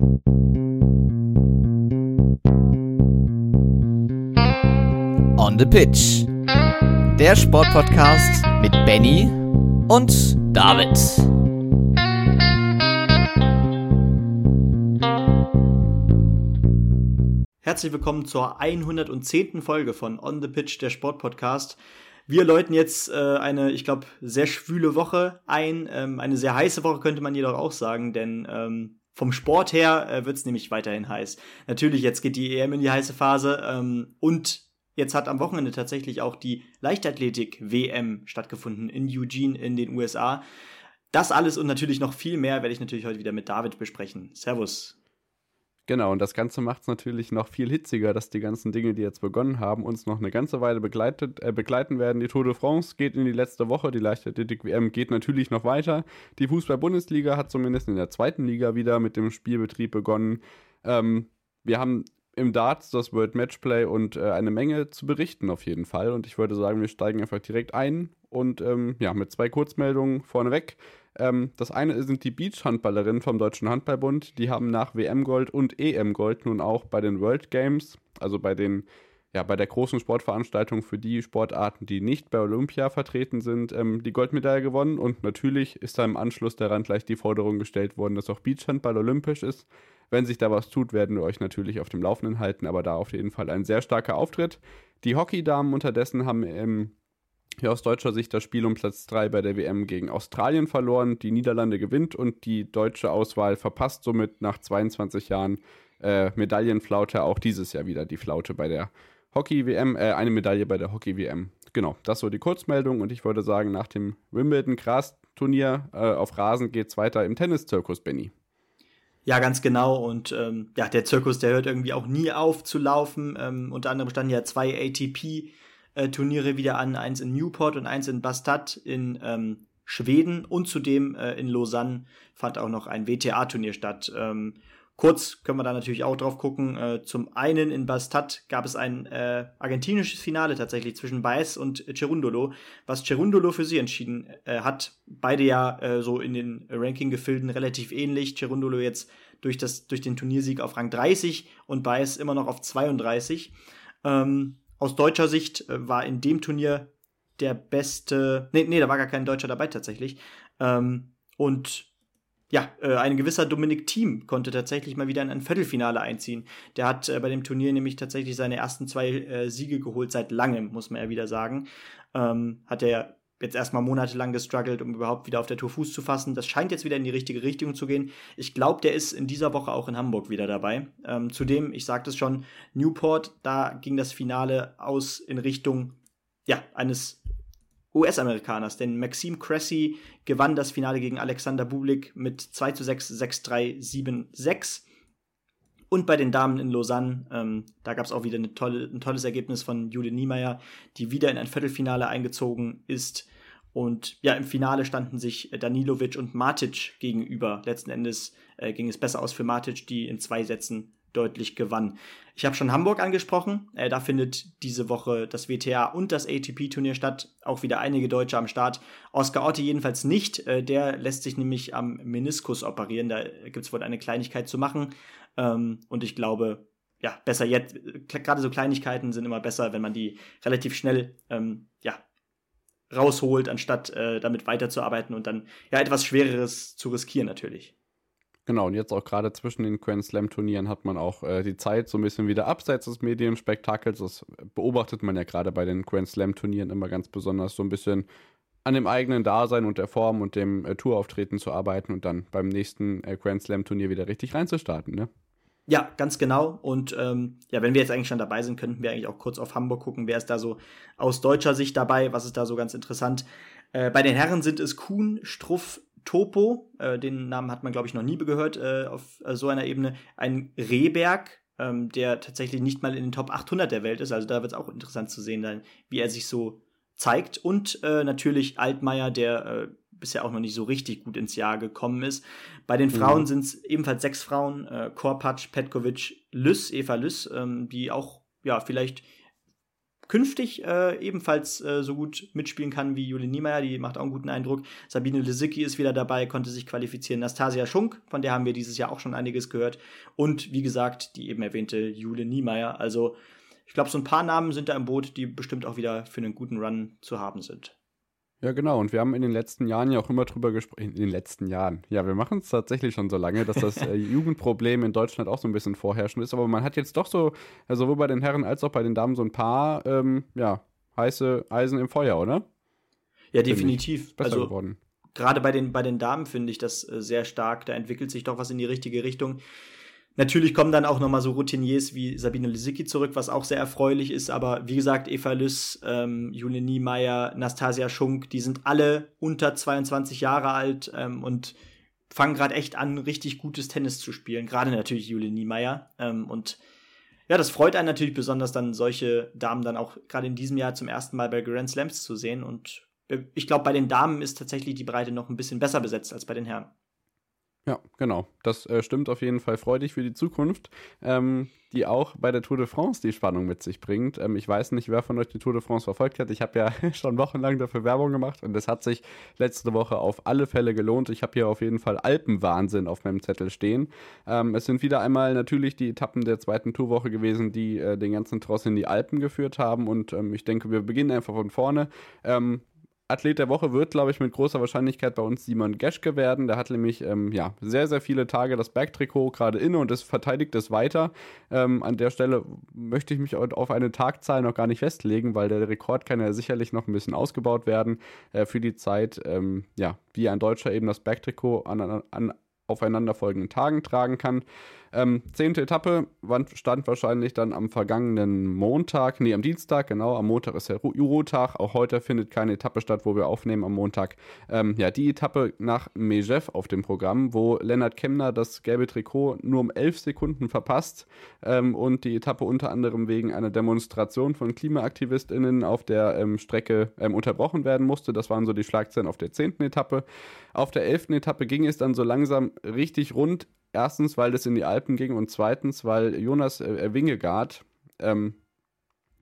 On the Pitch. Der Sportpodcast mit Benny und David. Herzlich willkommen zur 110. Folge von On the Pitch, der Sportpodcast. Wir läuten jetzt äh, eine, ich glaube, sehr schwüle Woche ein. Ähm, eine sehr heiße Woche könnte man jedoch auch sagen, denn ähm, vom Sport her äh, wird es nämlich weiterhin heiß. Natürlich, jetzt geht die EM in die heiße Phase ähm, und Jetzt hat am Wochenende tatsächlich auch die Leichtathletik-WM stattgefunden in Eugene in den USA. Das alles und natürlich noch viel mehr werde ich natürlich heute wieder mit David besprechen. Servus. Genau, und das Ganze macht es natürlich noch viel hitziger, dass die ganzen Dinge, die jetzt begonnen haben, uns noch eine ganze Weile begleitet, äh, begleiten werden. Die Tour de France geht in die letzte Woche, die Leichtathletik-WM geht natürlich noch weiter. Die Fußball-Bundesliga hat zumindest in der zweiten Liga wieder mit dem Spielbetrieb begonnen. Ähm, wir haben im Darts das World Matchplay und äh, eine Menge zu berichten auf jeden Fall. Und ich würde sagen, wir steigen einfach direkt ein und ähm, ja, mit zwei Kurzmeldungen vorneweg. Ähm, das eine sind die Beachhandballerinnen vom Deutschen Handballbund. Die haben nach WM-Gold und EM-Gold nun auch bei den World Games, also bei den ja, bei der großen Sportveranstaltung für die Sportarten, die nicht bei Olympia vertreten sind, ähm, die Goldmedaille gewonnen. Und natürlich ist da im Anschluss daran gleich die Forderung gestellt worden, dass auch Beachhandball olympisch ist. Wenn sich da was tut, werden wir euch natürlich auf dem Laufenden halten, aber da auf jeden Fall ein sehr starker Auftritt. Die Hockeydamen unterdessen haben ähm, hier aus deutscher Sicht das Spiel um Platz 3 bei der WM gegen Australien verloren. Die Niederlande gewinnt und die deutsche Auswahl verpasst somit nach 22 Jahren äh, Medaillenflaute auch dieses Jahr wieder die Flaute bei der Hockey-WM, äh, eine Medaille bei der Hockey-WM. Genau, das so die Kurzmeldung und ich würde sagen, nach dem Wimbledon-Gras-Turnier äh, auf Rasen geht es weiter im Tennis-Zirkus, Benny. Ja, ganz genau. Und ähm, ja, der Zirkus, der hört irgendwie auch nie auf zu laufen. Ähm, unter anderem standen ja zwei ATP-Turniere äh, wieder an, eins in Newport und eins in Bastad in ähm, Schweden. Und zudem äh, in Lausanne fand auch noch ein WTA-Turnier statt. Ähm, Kurz können wir da natürlich auch drauf gucken. Äh, zum einen in Bastad gab es ein äh, argentinisches Finale tatsächlich zwischen Baez und Cerundolo, was Cerundolo für sie entschieden äh, hat. Beide ja äh, so in den Ranking-Gefilden relativ ähnlich. Cerundolo jetzt durch, das, durch den Turniersieg auf Rang 30 und Baez immer noch auf 32. Ähm, aus deutscher Sicht äh, war in dem Turnier der beste. Nee, nee, da war gar kein Deutscher dabei tatsächlich. Ähm, und ja, äh, ein gewisser Dominik Thiem konnte tatsächlich mal wieder in ein Viertelfinale einziehen. Der hat äh, bei dem Turnier nämlich tatsächlich seine ersten zwei äh, Siege geholt seit langem, muss man ja wieder sagen. Ähm, hat er jetzt erstmal monatelang gestruggelt, um überhaupt wieder auf der Tour Fuß zu fassen. Das scheint jetzt wieder in die richtige Richtung zu gehen. Ich glaube, der ist in dieser Woche auch in Hamburg wieder dabei. Ähm, zudem, ich sagte es schon, Newport, da ging das Finale aus in Richtung ja, eines US-Amerikaners, denn Maxime Cressy gewann das Finale gegen Alexander Bublik mit 2 zu 6, 6, 3, 7, 6. Und bei den Damen in Lausanne, ähm, da gab es auch wieder tolle, ein tolles Ergebnis von Jude Niemeyer, die wieder in ein Viertelfinale eingezogen ist. Und ja, im Finale standen sich Danilovic und Matic gegenüber. Letzten Endes äh, ging es besser aus für Matic, die in zwei Sätzen deutlich gewann. Ich habe schon Hamburg angesprochen. Äh, da findet diese Woche das WTA und das ATP-Turnier statt. Auch wieder einige Deutsche am Start. Oscar Otte jedenfalls nicht. Äh, der lässt sich nämlich am Meniskus operieren. Da gibt es wohl eine Kleinigkeit zu machen. Ähm, und ich glaube, ja, besser jetzt. Gerade so Kleinigkeiten sind immer besser, wenn man die relativ schnell ähm, ja, rausholt, anstatt äh, damit weiterzuarbeiten und dann ja etwas Schwereres zu riskieren natürlich. Genau, und jetzt auch gerade zwischen den Grand Slam-Turnieren hat man auch äh, die Zeit so ein bisschen wieder abseits des Medienspektakels. Das beobachtet man ja gerade bei den Grand Slam-Turnieren immer ganz besonders, so ein bisschen an dem eigenen Dasein und der Form und dem äh, Tourauftreten zu arbeiten und dann beim nächsten äh, Grand Slam-Turnier wieder richtig reinzustarten, ne? Ja, ganz genau. Und ähm, ja, wenn wir jetzt eigentlich schon dabei sind, könnten wir eigentlich auch kurz auf Hamburg gucken. Wer ist da so aus deutscher Sicht dabei? Was ist da so ganz interessant? Äh, bei den Herren sind es Kuhn, Struff, Topo, äh, den Namen hat man, glaube ich, noch nie gehört äh, auf äh, so einer Ebene. Ein Rehberg, ähm, der tatsächlich nicht mal in den Top 800 der Welt ist. Also da wird es auch interessant zu sehen, dann, wie er sich so zeigt. Und äh, natürlich Altmaier, der äh, bisher auch noch nicht so richtig gut ins Jahr gekommen ist. Bei den Frauen mhm. sind es ebenfalls sechs Frauen, äh, Korpatsch, Petkovic, Lüss, Eva Lüss, ähm, die auch, ja, vielleicht künftig äh, ebenfalls äh, so gut mitspielen kann wie Julie Niemeyer, die macht auch einen guten Eindruck. Sabine Lisicki ist wieder dabei, konnte sich qualifizieren. Nastasia Schunk, von der haben wir dieses Jahr auch schon einiges gehört. Und wie gesagt, die eben erwähnte Julie Niemeyer. Also ich glaube, so ein paar Namen sind da im Boot, die bestimmt auch wieder für einen guten Run zu haben sind. Ja, genau. Und wir haben in den letzten Jahren ja auch immer drüber gesprochen. In den letzten Jahren. Ja, wir machen es tatsächlich schon so lange, dass das äh, Jugendproblem in Deutschland auch so ein bisschen vorherrschend ist. Aber man hat jetzt doch so, also sowohl bei den Herren als auch bei den Damen, so ein paar, ähm, ja, heiße Eisen im Feuer, oder? Ja, definitiv. Besser also, geworden. Gerade bei den, bei den Damen finde ich das äh, sehr stark. Da entwickelt sich doch was in die richtige Richtung. Natürlich kommen dann auch nochmal so Routiniers wie Sabine Lisicki zurück, was auch sehr erfreulich ist. Aber wie gesagt, Eva Lüss, ähm, Julie Niemeyer, Nastasia Schunk, die sind alle unter 22 Jahre alt ähm, und fangen gerade echt an, richtig gutes Tennis zu spielen. Gerade natürlich Julie Niemeyer. Ähm, und ja, das freut einen natürlich besonders, dann solche Damen dann auch gerade in diesem Jahr zum ersten Mal bei Grand Slams zu sehen. Und äh, ich glaube, bei den Damen ist tatsächlich die Breite noch ein bisschen besser besetzt als bei den Herren. Ja, genau. Das äh, stimmt auf jeden Fall freudig für die Zukunft, ähm, die auch bei der Tour de France die Spannung mit sich bringt. Ähm, ich weiß nicht, wer von euch die Tour de France verfolgt hat. Ich habe ja schon wochenlang dafür Werbung gemacht und es hat sich letzte Woche auf alle Fälle gelohnt. Ich habe hier auf jeden Fall Alpenwahnsinn auf meinem Zettel stehen. Ähm, es sind wieder einmal natürlich die Etappen der zweiten Tourwoche gewesen, die äh, den ganzen Tross in die Alpen geführt haben und ähm, ich denke, wir beginnen einfach von vorne. Athlet der Woche wird, glaube ich, mit großer Wahrscheinlichkeit bei uns Simon Geschke werden. Der hat nämlich ähm, ja, sehr, sehr viele Tage das Bergtrikot gerade inne und es verteidigt es weiter. Ähm, an der Stelle möchte ich mich auf eine Tagzahl noch gar nicht festlegen, weil der Rekord kann ja sicherlich noch ein bisschen ausgebaut werden äh, für die Zeit, ähm, ja, wie ein Deutscher eben das Bergtrikot an, an aufeinanderfolgenden Tagen tragen kann. Ähm, zehnte Etappe stand wahrscheinlich dann am vergangenen Montag, nee, am Dienstag, genau, am Montag ist der Eurotag. Auch heute findet keine Etappe statt, wo wir aufnehmen am Montag. Ähm, ja, die Etappe nach Mejev auf dem Programm, wo Lennart Kemner das gelbe Trikot nur um elf Sekunden verpasst ähm, und die Etappe unter anderem wegen einer Demonstration von KlimaaktivistInnen auf der ähm, Strecke ähm, unterbrochen werden musste. Das waren so die Schlagzeilen auf der zehnten Etappe. Auf der elften Etappe ging es dann so langsam richtig rund. Erstens, weil das in die Alpen ging und zweitens, weil Jonas äh, Wingegaard ähm,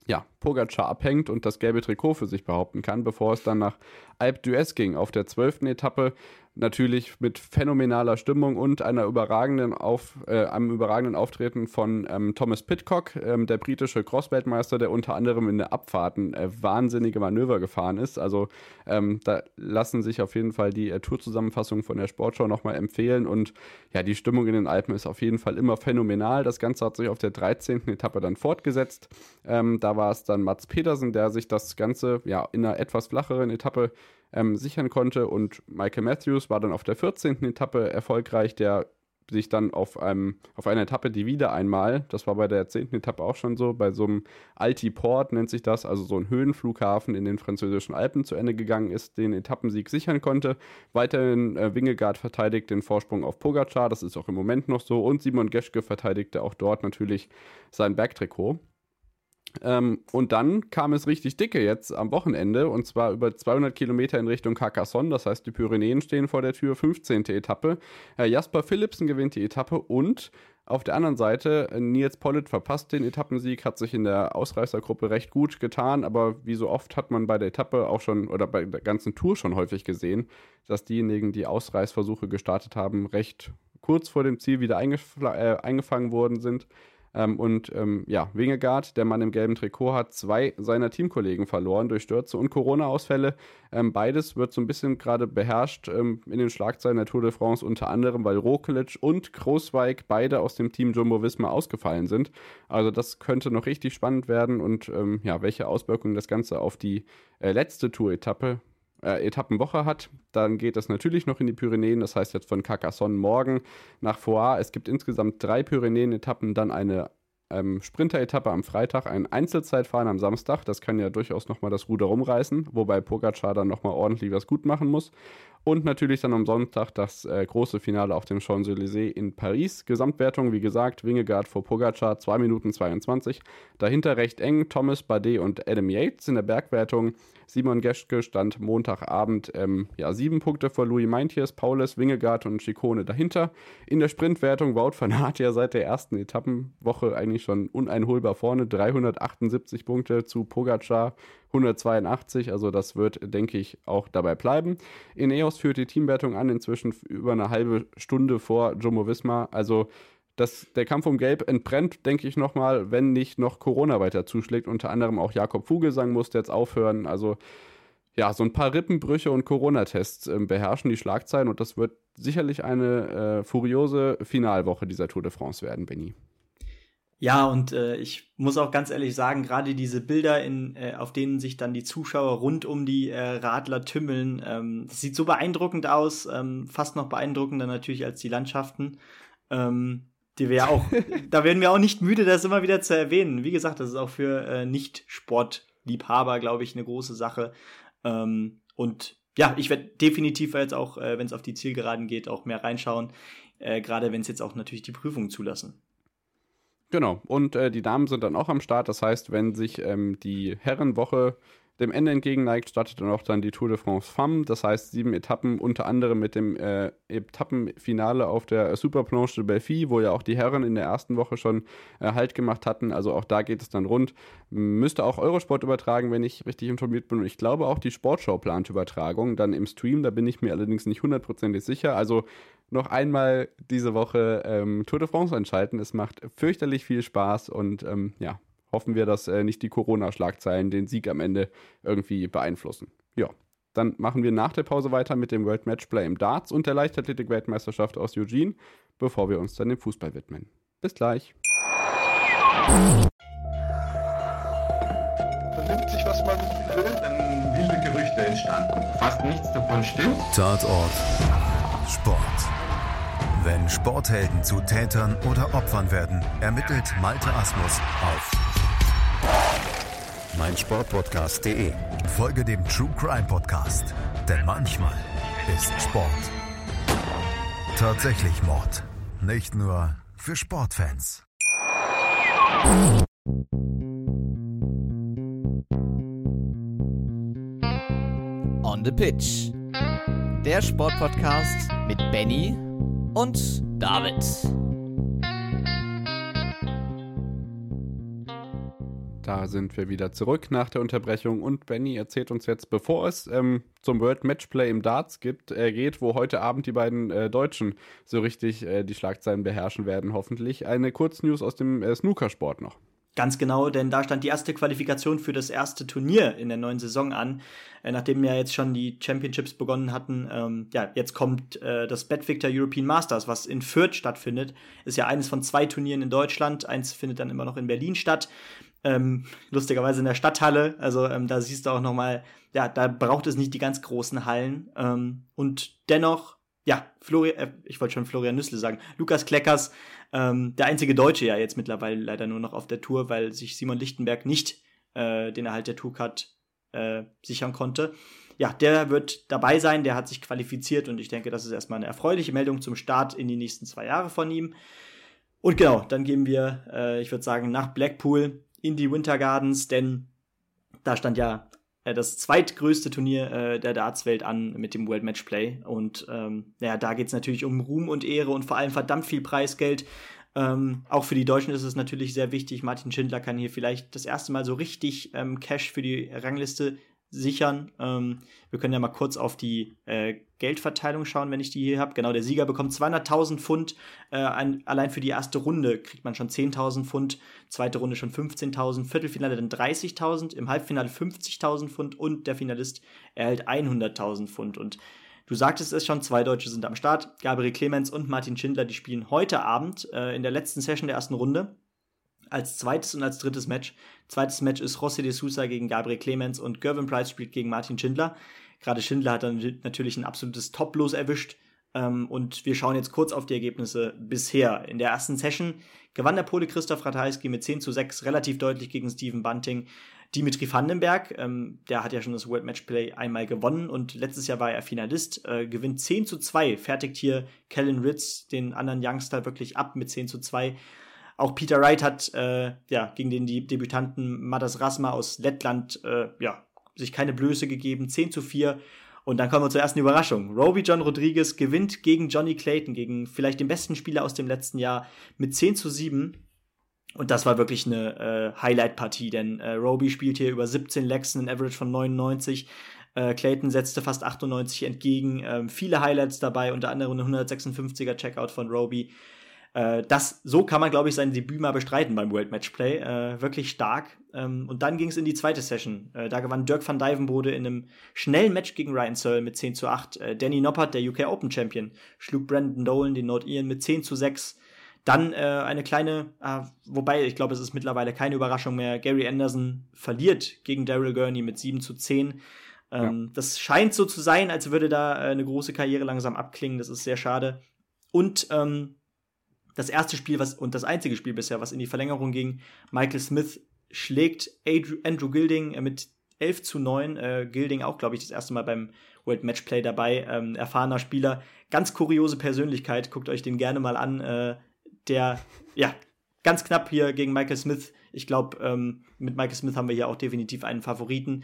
ja, Pogacar abhängt und das gelbe Trikot für sich behaupten kann, bevor es dann nach Alpe d'Huez ging. Auf der zwölften Etappe natürlich mit phänomenaler Stimmung und einer überragenden auf, äh, einem überragenden Auftreten von ähm, Thomas Pitcock, ähm, der britische Crossweltmeister, der unter anderem in der Abfahrten äh, wahnsinnige Manöver gefahren ist. Also ähm, da lassen sich auf jeden Fall die äh, Tourzusammenfassungen von der Sportschau nochmal empfehlen und ja, die Stimmung in den Alpen ist auf jeden Fall immer phänomenal. Das Ganze hat sich auf der 13. Etappe dann fortgesetzt. Ähm, da war es dann Mats Petersen, der sich das Ganze ja in einer etwas flacheren Etappe ähm, sichern konnte. Und Michael Matthews war dann auf der 14. Etappe erfolgreich, der sich dann auf, einem, auf einer Etappe, die wieder einmal, das war bei der 10. Etappe auch schon so, bei so einem Altiport nennt sich das, also so ein Höhenflughafen in den französischen Alpen zu Ende gegangen ist, den Etappensieg sichern konnte. Weiterhin äh, Wingegaard verteidigt den Vorsprung auf Pogacar, das ist auch im Moment noch so, und Simon Geschke verteidigte auch dort natürlich sein Bergtrikot. Ähm, und dann kam es richtig dicke jetzt am Wochenende und zwar über 200 Kilometer in Richtung Carcassonne. Das heißt, die Pyrenäen stehen vor der Tür. 15. Etappe. Herr Jasper Philipsen gewinnt die Etappe und auf der anderen Seite, äh, Nils Pollitt verpasst den Etappensieg, hat sich in der Ausreißergruppe recht gut getan, aber wie so oft hat man bei der Etappe auch schon oder bei der ganzen Tour schon häufig gesehen, dass diejenigen, die Ausreißversuche gestartet haben, recht kurz vor dem Ziel wieder äh, eingefangen worden sind. Ähm, und ähm, ja, Wingegaard, der Mann im gelben Trikot, hat zwei seiner Teamkollegen verloren durch Stürze und Corona-Ausfälle. Ähm, beides wird so ein bisschen gerade beherrscht ähm, in den Schlagzeilen der Tour de France, unter anderem, weil Rokelic und Großweig beide aus dem Team Jumbo Visma ausgefallen sind. Also das könnte noch richtig spannend werden und ähm, ja, welche Auswirkungen das Ganze auf die äh, letzte Tour-Etappe äh, Etappenwoche hat. Dann geht es natürlich noch in die Pyrenäen, das heißt jetzt von Carcassonne morgen nach Foix. Es gibt insgesamt drei Pyrenäen-Etappen, dann eine ähm, Sprinter-Etappe am Freitag, ein Einzelzeitfahren am Samstag. Das kann ja durchaus nochmal das Ruder rumreißen, wobei Pogacar dann nochmal ordentlich was gut machen muss. Und natürlich dann am Sonntag das äh, große Finale auf dem Champs-Élysées in Paris. Gesamtwertung, wie gesagt, Wingegaard vor Pogacar, 2 Minuten 22. Dahinter recht eng Thomas Bardet und Adam Yates in der Bergwertung. Simon Geschke stand Montagabend ähm, ja, sieben Punkte vor Louis Meintjes, Paulus, Wingegaard und Schikone dahinter. In der Sprintwertung Wout van Aert ja seit der ersten Etappenwoche eigentlich schon uneinholbar vorne. 378 Punkte zu Pogacar 182, also das wird, denke ich, auch dabei bleiben. Ineos führt die Teamwertung an, inzwischen über eine halbe Stunde vor Jumbo Visma. Also das, der Kampf um Gelb entbrennt, denke ich nochmal, wenn nicht noch Corona weiter zuschlägt. Unter anderem auch Jakob Vogelsang musste jetzt aufhören. Also ja, so ein paar Rippenbrüche und Corona-Tests äh, beherrschen die Schlagzeilen und das wird sicherlich eine äh, furiose Finalwoche dieser Tour de France werden, Benny. Ja, und äh, ich muss auch ganz ehrlich sagen, gerade diese Bilder, in, äh, auf denen sich dann die Zuschauer rund um die äh, Radler tümmeln, ähm, das sieht so beeindruckend aus, ähm, fast noch beeindruckender natürlich als die Landschaften. Ähm, die wir ja auch, da werden wir auch nicht müde, das immer wieder zu erwähnen. Wie gesagt, das ist auch für äh, Nicht-Sportliebhaber, glaube ich, eine große Sache. Ähm, und ja, ich werde definitiv jetzt auch, äh, wenn es auf die Zielgeraden geht, auch mehr reinschauen. Äh, Gerade wenn es jetzt auch natürlich die Prüfungen zulassen. Genau, und äh, die Damen sind dann auch am Start. Das heißt, wenn sich ähm, die Herrenwoche dem Ende entgegen neigt, startet dann auch dann die Tour de France Femme. Das heißt, sieben Etappen, unter anderem mit dem äh, Etappenfinale auf der Superplanche de Belfi, wo ja auch die Herren in der ersten Woche schon äh, Halt gemacht hatten. Also auch da geht es dann rund. Müsste auch Eurosport übertragen, wenn ich richtig informiert bin. Und ich glaube auch die Sportschau plant Übertragung dann im Stream. Da bin ich mir allerdings nicht hundertprozentig sicher. Also noch einmal diese Woche ähm, Tour de France entscheiden. Es macht fürchterlich viel Spaß und ähm, ja, hoffen wir, dass äh, nicht die Corona-Schlagzeilen den Sieg am Ende irgendwie beeinflussen. Ja, dann machen wir nach der Pause weiter mit dem World Matchplay im Darts und der Leichtathletik-Weltmeisterschaft aus Eugene, bevor wir uns dann dem Fußball widmen. Bis gleich. Vernimmt sich, was man will, dann wilde Gerüchte entstanden. Fast nichts davon stimmt. Tatort. Sport. Wenn Sporthelden zu Tätern oder Opfern werden, ermittelt Malte Asmus auf meinsportpodcast.de. Folge dem True Crime Podcast, denn manchmal ist Sport tatsächlich Mord. Nicht nur für Sportfans. On the Pitch. Der Sportpodcast mit Benny und David. Da sind wir wieder zurück nach der Unterbrechung und Benny erzählt uns jetzt, bevor es ähm, zum World Matchplay im Darts gibt, äh, geht, wo heute Abend die beiden äh, Deutschen so richtig äh, die Schlagzeilen beherrschen werden, hoffentlich. Eine Kurznews aus dem äh, Snookersport noch. Ganz genau, denn da stand die erste Qualifikation für das erste Turnier in der neuen Saison an, äh, nachdem ja jetzt schon die Championships begonnen hatten. Ähm, ja, jetzt kommt äh, das Bettvictor European Masters, was in Fürth stattfindet. Ist ja eines von zwei Turnieren in Deutschland. Eins findet dann immer noch in Berlin statt. Ähm, lustigerweise in der Stadthalle. Also ähm, da siehst du auch noch mal, ja, da braucht es nicht die ganz großen Hallen. Ähm, und dennoch, ja, Florian, äh, ich wollte schon Florian Nüssle sagen, Lukas Kleckers ähm, der einzige Deutsche ja jetzt mittlerweile leider nur noch auf der Tour, weil sich Simon Lichtenberg nicht äh, den Erhalt der Tourcard äh, sichern konnte. Ja, der wird dabei sein, der hat sich qualifiziert und ich denke, das ist erstmal eine erfreuliche Meldung zum Start in die nächsten zwei Jahre von ihm. Und genau, dann gehen wir, äh, ich würde sagen, nach Blackpool in die Winter Gardens, denn da stand ja das zweitgrößte Turnier äh, der Dartswelt an mit dem World Matchplay. Und ähm, ja, da geht es natürlich um Ruhm und Ehre und vor allem verdammt viel Preisgeld. Ähm, auch für die Deutschen ist es natürlich sehr wichtig. Martin Schindler kann hier vielleicht das erste Mal so richtig ähm, Cash für die Rangliste sichern. Ähm, wir können ja mal kurz auf die äh, Geldverteilung schauen, wenn ich die hier habe. Genau, der Sieger bekommt 200.000 Pfund. Äh, ein, allein für die erste Runde kriegt man schon 10.000 Pfund. Zweite Runde schon 15.000. Viertelfinale dann 30.000. Im Halbfinale 50.000 Pfund. Und der Finalist erhält 100.000 Pfund. Und du sagtest es schon, zwei Deutsche sind am Start. Gabriel Clemens und Martin Schindler, die spielen heute Abend äh, in der letzten Session der ersten Runde als zweites und als drittes Match. Zweites Match ist José de Sousa gegen Gabriel Clemens und Gervin Price spielt gegen Martin Schindler. Gerade Schindler hat dann natürlich ein absolutes Top-Los erwischt. Ähm, und wir schauen jetzt kurz auf die Ergebnisse bisher. In der ersten Session gewann der Pole Christoph Ratajski mit 10 zu 6 relativ deutlich gegen Steven Bunting. Dimitri Vandenberg, ähm, der hat ja schon das World Matchplay einmal gewonnen und letztes Jahr war er Finalist, äh, gewinnt 10 zu 2, fertigt hier Kellen Ritz, den anderen Youngster, wirklich ab mit 10 zu 2. Auch Peter Wright hat äh, ja, gegen den die Debütanten Madas Rasma aus Lettland äh, ja, sich keine Blöße gegeben, 10 zu 4. Und dann kommen wir zur ersten Überraschung. Roby John Rodriguez gewinnt gegen Johnny Clayton, gegen vielleicht den besten Spieler aus dem letzten Jahr, mit 10 zu 7. Und das war wirklich eine äh, Highlight-Partie, denn äh, Roby spielt hier über 17 Legs, einen Average von 99. Äh, Clayton setzte fast 98 entgegen. Ähm, viele Highlights dabei, unter anderem ein 156er Checkout von Roby. Äh, das, so kann man, glaube ich, sein Debüt mal bestreiten beim World Matchplay. Äh, wirklich stark. Ähm, und dann ging es in die zweite Session. Äh, da gewann Dirk van Dijvenbode in einem schnellen Match gegen Ryan Searle mit 10 zu 8. Äh, Danny Noppert, der UK Open Champion, schlug Brandon Dolan, den Nordiren, mit 10 zu 6. Dann äh, eine kleine, äh, wobei ich glaube, es ist mittlerweile keine Überraschung mehr. Gary Anderson verliert gegen Daryl Gurney mit 7 zu 10. Ähm, ja. Das scheint so zu sein, als würde da äh, eine große Karriere langsam abklingen. Das ist sehr schade. Und ähm, das erste Spiel was, und das einzige Spiel bisher, was in die Verlängerung ging. Michael Smith schlägt Andrew, Gilding äh, mit 11 zu 9. Äh, Gilding auch, glaube ich, das erste Mal beim World Matchplay dabei. Ähm, erfahrener Spieler. Ganz kuriose Persönlichkeit. Guckt euch den gerne mal an. Äh, der, ja, ganz knapp hier gegen Michael Smith. Ich glaube, ähm, mit Michael Smith haben wir hier auch definitiv einen Favoriten.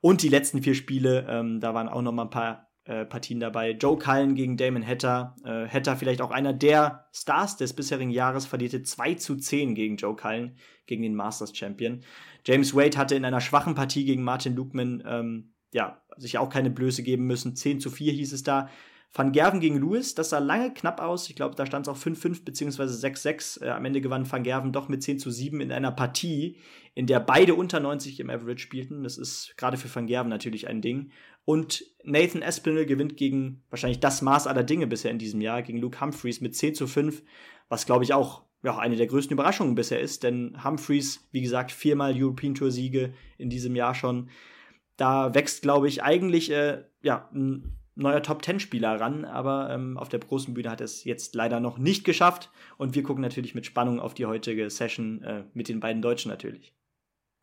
Und die letzten vier Spiele, ähm, da waren auch noch mal ein paar äh, Partien dabei. Joe Cullen gegen Damon Hatter. Äh, Hatter vielleicht auch einer der Stars des bisherigen Jahres, verlierte 2 zu 10 gegen Joe Cullen, gegen den Masters Champion. James Wade hatte in einer schwachen Partie gegen Martin Lukman ähm, ja, sich auch keine Blöße geben müssen. 10 zu 4 hieß es da. Van Gerven gegen Lewis, das sah lange knapp aus. Ich glaube, da stand es auch 5-5 bzw. 6-6. Äh, am Ende gewann Van Gerven doch mit 10 zu 7 in einer Partie, in der beide unter 90 im Average spielten. Das ist gerade für Van Gerven natürlich ein Ding. Und Nathan Espinel gewinnt gegen wahrscheinlich das Maß aller Dinge bisher in diesem Jahr, gegen Luke Humphreys mit 10 zu 5, was glaube ich auch ja, eine der größten Überraschungen bisher ist, denn Humphreys, wie gesagt, viermal European Tour Siege in diesem Jahr schon. Da wächst, glaube ich, eigentlich äh, ja, ein neuer Top-10-Spieler ran, aber ähm, auf der großen Bühne hat es jetzt leider noch nicht geschafft. Und wir gucken natürlich mit Spannung auf die heutige Session äh, mit den beiden Deutschen natürlich.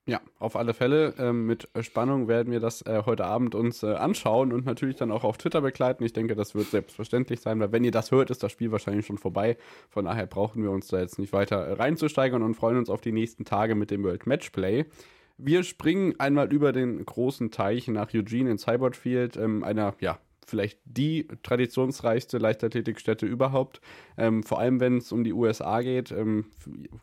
Ja, auf alle Fälle. Ähm, mit Spannung werden wir das äh, heute Abend uns äh, anschauen und natürlich dann auch auf Twitter begleiten. Ich denke, das wird selbstverständlich sein, weil wenn ihr das hört, ist das Spiel wahrscheinlich schon vorbei. Von daher brauchen wir uns da jetzt nicht weiter äh, reinzusteigern und freuen uns auf die nächsten Tage mit dem World Matchplay. Wir springen einmal über den großen Teich nach Eugene in Cyborg Field, ähm, einer ja, vielleicht die traditionsreichste Leichtathletikstätte überhaupt. Ähm, vor allem, wenn es um die USA geht. Ähm,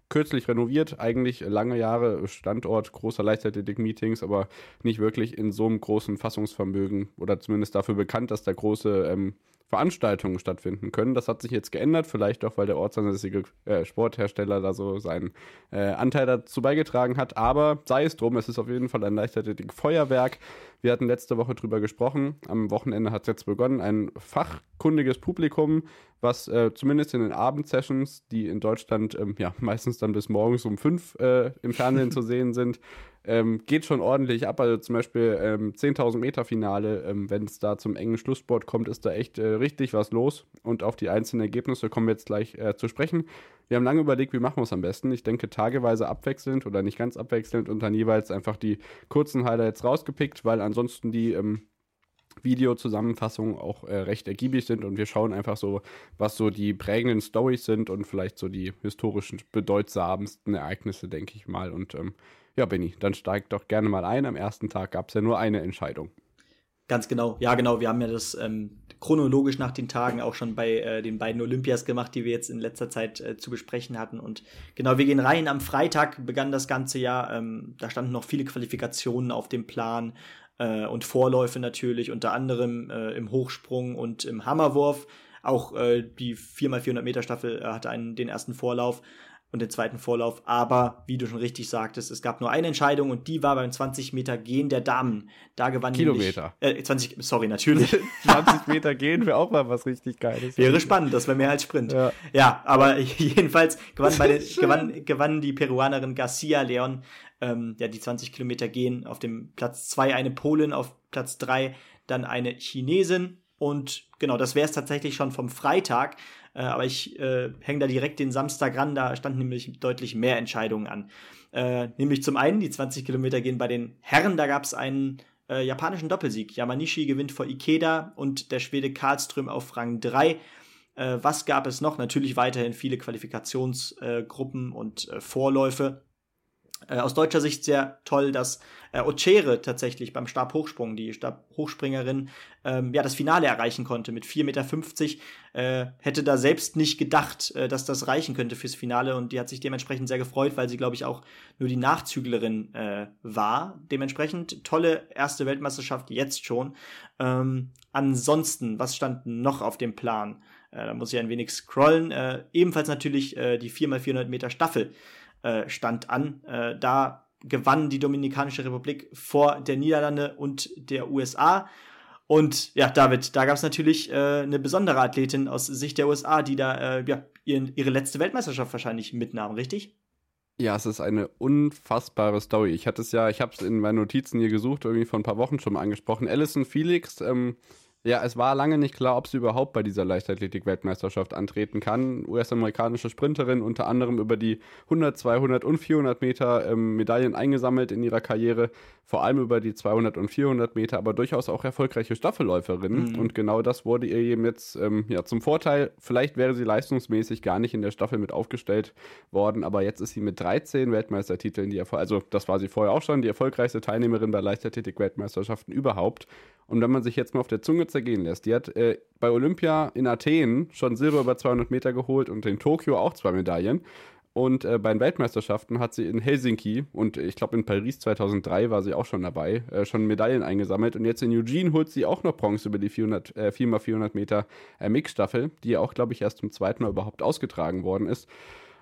kürzlich renoviert, eigentlich lange Jahre Standort großer Leichtathletik-Meetings, aber nicht wirklich in so einem großen Fassungsvermögen oder zumindest dafür bekannt, dass da große ähm, Veranstaltungen stattfinden können. Das hat sich jetzt geändert, vielleicht auch, weil der ortsansässige äh, Sporthersteller da so seinen äh, Anteil dazu beigetragen hat. Aber sei es drum, es ist auf jeden Fall ein Leichtathletik-Feuerwerk. Wir hatten letzte Woche drüber gesprochen. Am Wochenende hat es jetzt begonnen. Ein fachkundiges Publikum, was äh, zumindest in den Abendsessions, die in Deutschland ähm, ja meistens dann bis morgens um fünf äh, im Fernsehen zu sehen sind, ähm, geht schon ordentlich ab. Also zum Beispiel ähm, 10.000 Meter Finale, ähm, wenn es da zum engen Schlusssport kommt, ist da echt äh, richtig was los. Und auf die einzelnen Ergebnisse kommen wir jetzt gleich äh, zu sprechen. Wir haben lange überlegt, wie machen wir es am besten. Ich denke, tageweise abwechselnd oder nicht ganz abwechselnd und dann jeweils einfach die kurzen Highlights rausgepickt, weil ansonsten die ähm, Videozusammenfassungen auch äh, recht ergiebig sind und wir schauen einfach so, was so die prägenden Stories sind und vielleicht so die historischen bedeutsamsten Ereignisse, denke ich mal. Und ähm, ja, Benny, dann steig doch gerne mal ein. Am ersten Tag gab es ja nur eine Entscheidung. Ganz genau. Ja, genau. Wir haben ja das ähm, chronologisch nach den Tagen auch schon bei äh, den beiden Olympias gemacht, die wir jetzt in letzter Zeit äh, zu besprechen hatten. Und genau, wir gehen rein. Am Freitag begann das ganze Jahr. Ähm, da standen noch viele Qualifikationen auf dem Plan äh, und Vorläufe natürlich, unter anderem äh, im Hochsprung und im Hammerwurf. Auch äh, die 4x400 Meter Staffel äh, hatte einen, den ersten Vorlauf und den zweiten Vorlauf. Aber wie du schon richtig sagtest, es gab nur eine Entscheidung und die war beim 20 Meter Gehen der Damen. Da gewann Kilometer. Nämlich, äh, 20, sorry, natürlich. 20 Meter gehen wäre auch mal was richtig Geiles. Wäre spannend, das wäre mehr als Sprint. Ja, ja aber jedenfalls gewann, bei den, gewann, gewann die Peruanerin Garcia Leon ähm, ja, die 20 Kilometer gehen. Auf dem Platz 2 eine Polin, auf Platz 3 dann eine Chinesin. Und genau, das wäre es tatsächlich schon vom Freitag. Äh, aber ich äh, hänge da direkt den Samstag ran, da standen nämlich deutlich mehr Entscheidungen an. Äh, nämlich zum einen, die 20 Kilometer gehen bei den Herren, da gab es einen äh, japanischen Doppelsieg. Yamanishi gewinnt vor Ikeda und der Schwede Karlström auf Rang 3. Äh, was gab es noch? Natürlich weiterhin viele Qualifikationsgruppen und Vorläufe. Äh, aus deutscher Sicht sehr toll, dass äh, Ocere tatsächlich beim Stabhochsprung, die Stabhochspringerin, ähm, ja, das Finale erreichen konnte mit 4,50 Meter. Äh, hätte da selbst nicht gedacht, äh, dass das reichen könnte fürs Finale und die hat sich dementsprechend sehr gefreut, weil sie, glaube ich, auch nur die Nachzüglerin äh, war. Dementsprechend tolle erste Weltmeisterschaft jetzt schon. Ähm, ansonsten, was stand noch auf dem Plan? Äh, da muss ich ein wenig scrollen. Äh, ebenfalls natürlich die 4x400 Meter Staffel. Äh, stand an. Äh, da gewann die Dominikanische Republik vor der Niederlande und der USA. Und ja, David, da gab es natürlich äh, eine besondere Athletin aus Sicht der USA, die da äh, ja, ihren, ihre letzte Weltmeisterschaft wahrscheinlich mitnahm, richtig? Ja, es ist eine unfassbare Story. Ich hatte es ja, ich habe es in meinen Notizen hier gesucht, irgendwie vor ein paar Wochen schon mal angesprochen. Alison Felix, ähm, ja, es war lange nicht klar, ob sie überhaupt bei dieser Leichtathletik-Weltmeisterschaft antreten kann. US-amerikanische Sprinterin, unter anderem über die 100, 200 und 400 Meter ähm, Medaillen eingesammelt in ihrer Karriere, vor allem über die 200 und 400 Meter, aber durchaus auch erfolgreiche Staffelläuferin. Mhm. Und genau das wurde ihr eben jetzt ähm, ja, zum Vorteil. Vielleicht wäre sie leistungsmäßig gar nicht in der Staffel mit aufgestellt worden, aber jetzt ist sie mit 13 Weltmeistertiteln, die Erfol also das war sie vorher auch schon, die erfolgreichste Teilnehmerin bei Leichtathletik-Weltmeisterschaften überhaupt. Und wenn man sich jetzt mal auf der Zunge zergehen lässt, die hat äh, bei Olympia in Athen schon Silber über 200 Meter geholt und in Tokio auch zwei Medaillen. Und äh, bei den Weltmeisterschaften hat sie in Helsinki und ich glaube in Paris 2003 war sie auch schon dabei, äh, schon Medaillen eingesammelt. Und jetzt in Eugene holt sie auch noch Bronze über die 400, äh, 4x400 Meter äh, Mixstaffel, die ja auch, glaube ich, erst zum zweiten Mal überhaupt ausgetragen worden ist.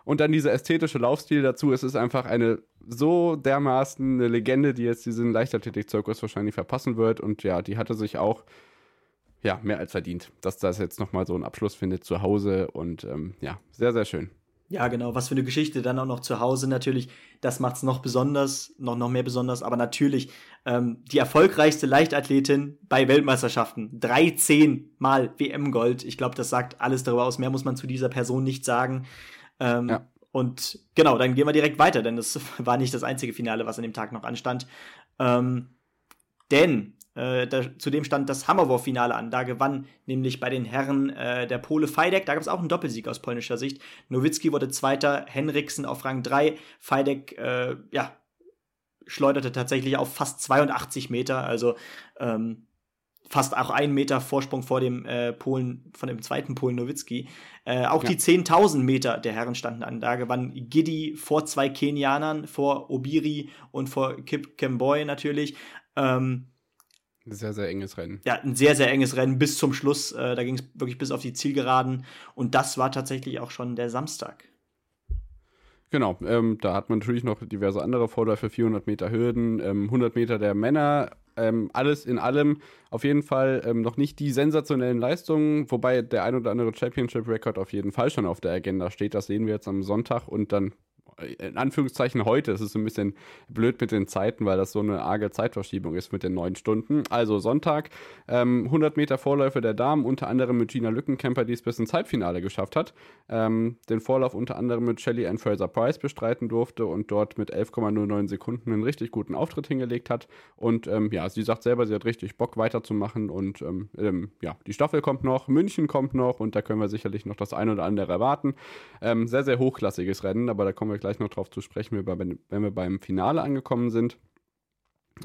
Und dann dieser ästhetische Laufstil dazu. Es ist einfach eine so dermaßen eine Legende, die jetzt diesen Leichtathletik-Zirkus wahrscheinlich verpassen wird. Und ja, die hatte sich auch ja, mehr als verdient, dass das jetzt nochmal so einen Abschluss findet zu Hause. Und ähm, ja, sehr, sehr schön. Ja, genau. Was für eine Geschichte dann auch noch zu Hause natürlich. Das macht es noch besonders, noch, noch mehr besonders. Aber natürlich ähm, die erfolgreichste Leichtathletin bei Weltmeisterschaften. 13 Mal WM-Gold. Ich glaube, das sagt alles darüber aus. Mehr muss man zu dieser Person nicht sagen. Ähm, ja. Und genau, dann gehen wir direkt weiter, denn das war nicht das einzige Finale, was an dem Tag noch anstand. Ähm, denn äh, da, zudem stand das Hammerwurf-Finale an. Da gewann nämlich bei den Herren äh, der Pole Feidek. Da gab es auch einen Doppelsieg aus polnischer Sicht. Nowitzki wurde Zweiter, Henriksen auf Rang 3. Feidek, äh, ja, schleuderte tatsächlich auf fast 82 Meter. Also ähm, fast auch einen Meter Vorsprung vor dem äh, Polen, von dem zweiten Polen Nowitzki. Äh, auch ja. die 10.000 Meter der Herren standen an. Da gewann Giddy vor zwei Kenianern, vor Obiri und vor Kip Kemboy natürlich. Ähm, sehr, sehr enges Rennen. Ja, ein sehr, sehr enges Rennen bis zum Schluss. Äh, da ging es wirklich bis auf die Zielgeraden. Und das war tatsächlich auch schon der Samstag. Genau, ähm, da hat man natürlich noch diverse andere Vorläufe, 400 Meter Hürden, ähm, 100 Meter der Männer ähm, alles in allem auf jeden Fall ähm, noch nicht die sensationellen Leistungen, wobei der ein oder andere Championship-Record auf jeden Fall schon auf der Agenda steht. Das sehen wir jetzt am Sonntag und dann in Anführungszeichen heute. Es ist ein bisschen blöd mit den Zeiten, weil das so eine arge Zeitverschiebung ist mit den neun Stunden. Also Sonntag, ähm, 100 Meter Vorläufe der Damen, unter anderem mit Gina Lückenkämper, die es bis ins Halbfinale geschafft hat. Ähm, den Vorlauf unter anderem mit Shelly Ann Fraser Price bestreiten durfte und dort mit 11,09 Sekunden einen richtig guten Auftritt hingelegt hat. Und ähm, ja, sie sagt selber, sie hat richtig Bock weiterzumachen und ähm, ähm, ja, die Staffel kommt noch, München kommt noch und da können wir sicherlich noch das ein oder andere erwarten. Ähm, sehr, sehr hochklassiges Rennen, aber da kommen wir gleich noch drauf zu sprechen, wenn wir beim Finale angekommen sind.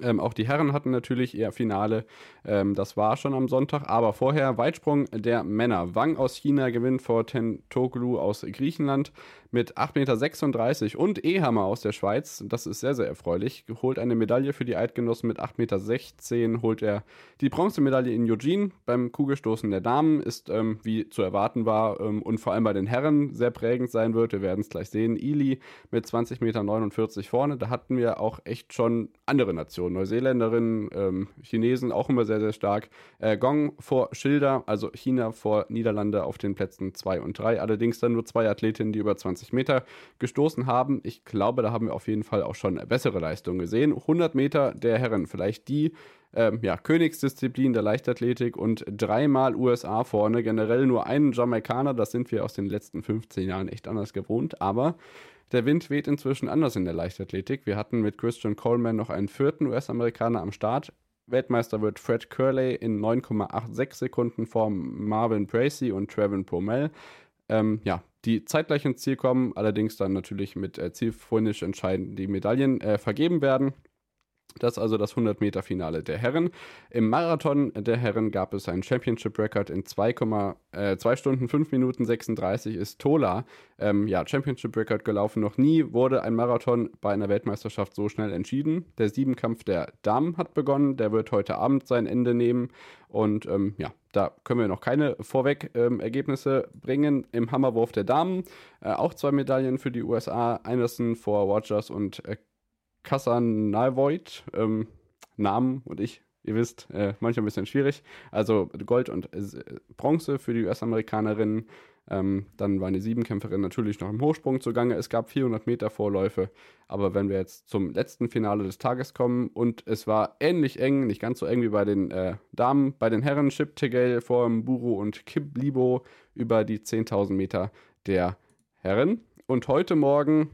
Ähm, auch die Herren hatten natürlich ihr Finale. Ähm, das war schon am Sonntag. Aber vorher Weitsprung der Männer. Wang aus China gewinnt vor Tentoglu aus Griechenland mit 8,36 Meter und Ehammer aus der Schweiz. Das ist sehr, sehr erfreulich. Holt eine Medaille für die Eidgenossen mit 8,16 Meter. Holt er die Bronzemedaille in Eugene beim Kugelstoßen der Damen. Ist, ähm, wie zu erwarten war, ähm, und vor allem bei den Herren sehr prägend sein wird. Wir werden es gleich sehen. Ili mit 20,49 Meter vorne. Da hatten wir auch echt schon andere Nationen. Neuseeländerinnen, ähm, Chinesen auch immer sehr, sehr stark. Äh, Gong vor Schilder, also China vor Niederlande auf den Plätzen 2 und 3. Allerdings dann nur zwei Athletinnen, die über 20 120 Meter gestoßen haben. Ich glaube, da haben wir auf jeden Fall auch schon bessere Leistungen gesehen. 100 Meter der Herren, vielleicht die ähm, ja, Königsdisziplin der Leichtathletik und dreimal USA vorne. Generell nur einen Jamaikaner, das sind wir aus den letzten 15 Jahren echt anders gewohnt. Aber der Wind weht inzwischen anders in der Leichtathletik. Wir hatten mit Christian Coleman noch einen vierten US-Amerikaner am Start. Weltmeister wird Fred Curley in 9,86 Sekunden vor Marvin Bracey und Trevin Pomel. Ähm, ja, die zeitgleich ins Ziel kommen, allerdings dann natürlich mit äh, Zielfinish entscheidend die Medaillen äh, vergeben werden. Das ist also das 100-Meter-Finale der Herren. Im Marathon der Herren gab es einen Championship-Record in 2, äh, 2 Stunden 5 Minuten 36 ist Tola ähm, ja, Championship-Record gelaufen. Noch nie wurde ein Marathon bei einer Weltmeisterschaft so schnell entschieden. Der Siebenkampf der Damen hat begonnen. Der wird heute Abend sein Ende nehmen. Und ähm, ja, da können wir noch keine Vorweg-Ergebnisse ähm, bringen. Im Hammerwurf der Damen äh, auch zwei Medaillen für die USA. Anderson vor Rogers und äh, Kasanavoid, ähm, Namen und ich, ihr wisst, äh, manchmal ein bisschen schwierig. Also Gold und äh, Bronze für die US-Amerikanerinnen. Ähm, dann waren die Siebenkämpferinnen natürlich noch im Hochsprung zugange. Es gab 400 Meter Vorläufe. Aber wenn wir jetzt zum letzten Finale des Tages kommen und es war ähnlich eng, nicht ganz so eng wie bei den äh, Damen, bei den Herren Chip Tegel vor Mburu und Kip Libo über die 10.000 Meter der Herren. Und heute Morgen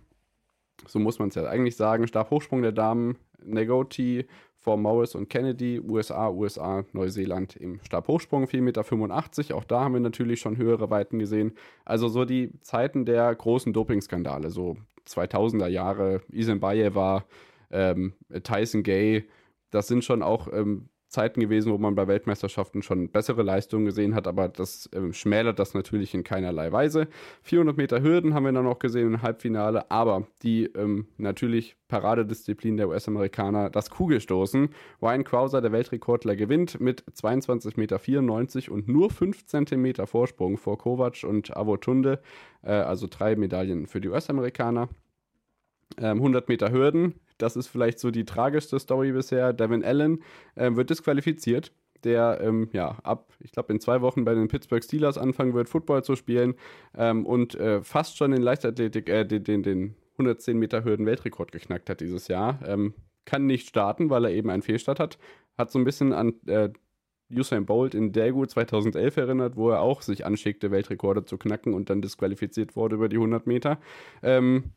so muss man es ja eigentlich sagen, Stabhochsprung der Damen, Negoti vor Morris und Kennedy, USA, USA, Neuseeland im Stabhochsprung, 4,85 Meter. Auch da haben wir natürlich schon höhere Weiten gesehen. Also so die Zeiten der großen Dopingskandale, so 2000er Jahre, Isenbayeva, ähm, Tyson Gay, das sind schon auch ähm, Zeiten gewesen, wo man bei Weltmeisterschaften schon bessere Leistungen gesehen hat, aber das äh, schmälert das natürlich in keinerlei Weise. 400 Meter Hürden haben wir dann noch gesehen im Halbfinale, aber die ähm, natürlich Paradedisziplin der US-Amerikaner, das Kugelstoßen. Ryan Krauser, der Weltrekordler, gewinnt mit 22,94 Meter und nur 5 Zentimeter Vorsprung vor Kovac und Avotunde, äh, also drei Medaillen für die US-Amerikaner. 100 ähm, Meter Hürden, das ist vielleicht so die tragischste Story bisher. Devin Allen äh, wird disqualifiziert der ähm, ja ab, ich glaube, in zwei Wochen bei den Pittsburgh Steelers anfangen wird, Football zu spielen ähm, und äh, fast schon den Leichtathletik, äh, den, den, den 110 Meter Hürden Weltrekord geknackt hat dieses Jahr. Ähm, kann nicht starten, weil er eben einen Fehlstart hat. Hat so ein bisschen an äh, Usain Bolt in Daegu 2011 erinnert, wo er auch sich anschickte, Weltrekorde zu knacken und dann disqualifiziert wurde über die 100 Meter. Ähm,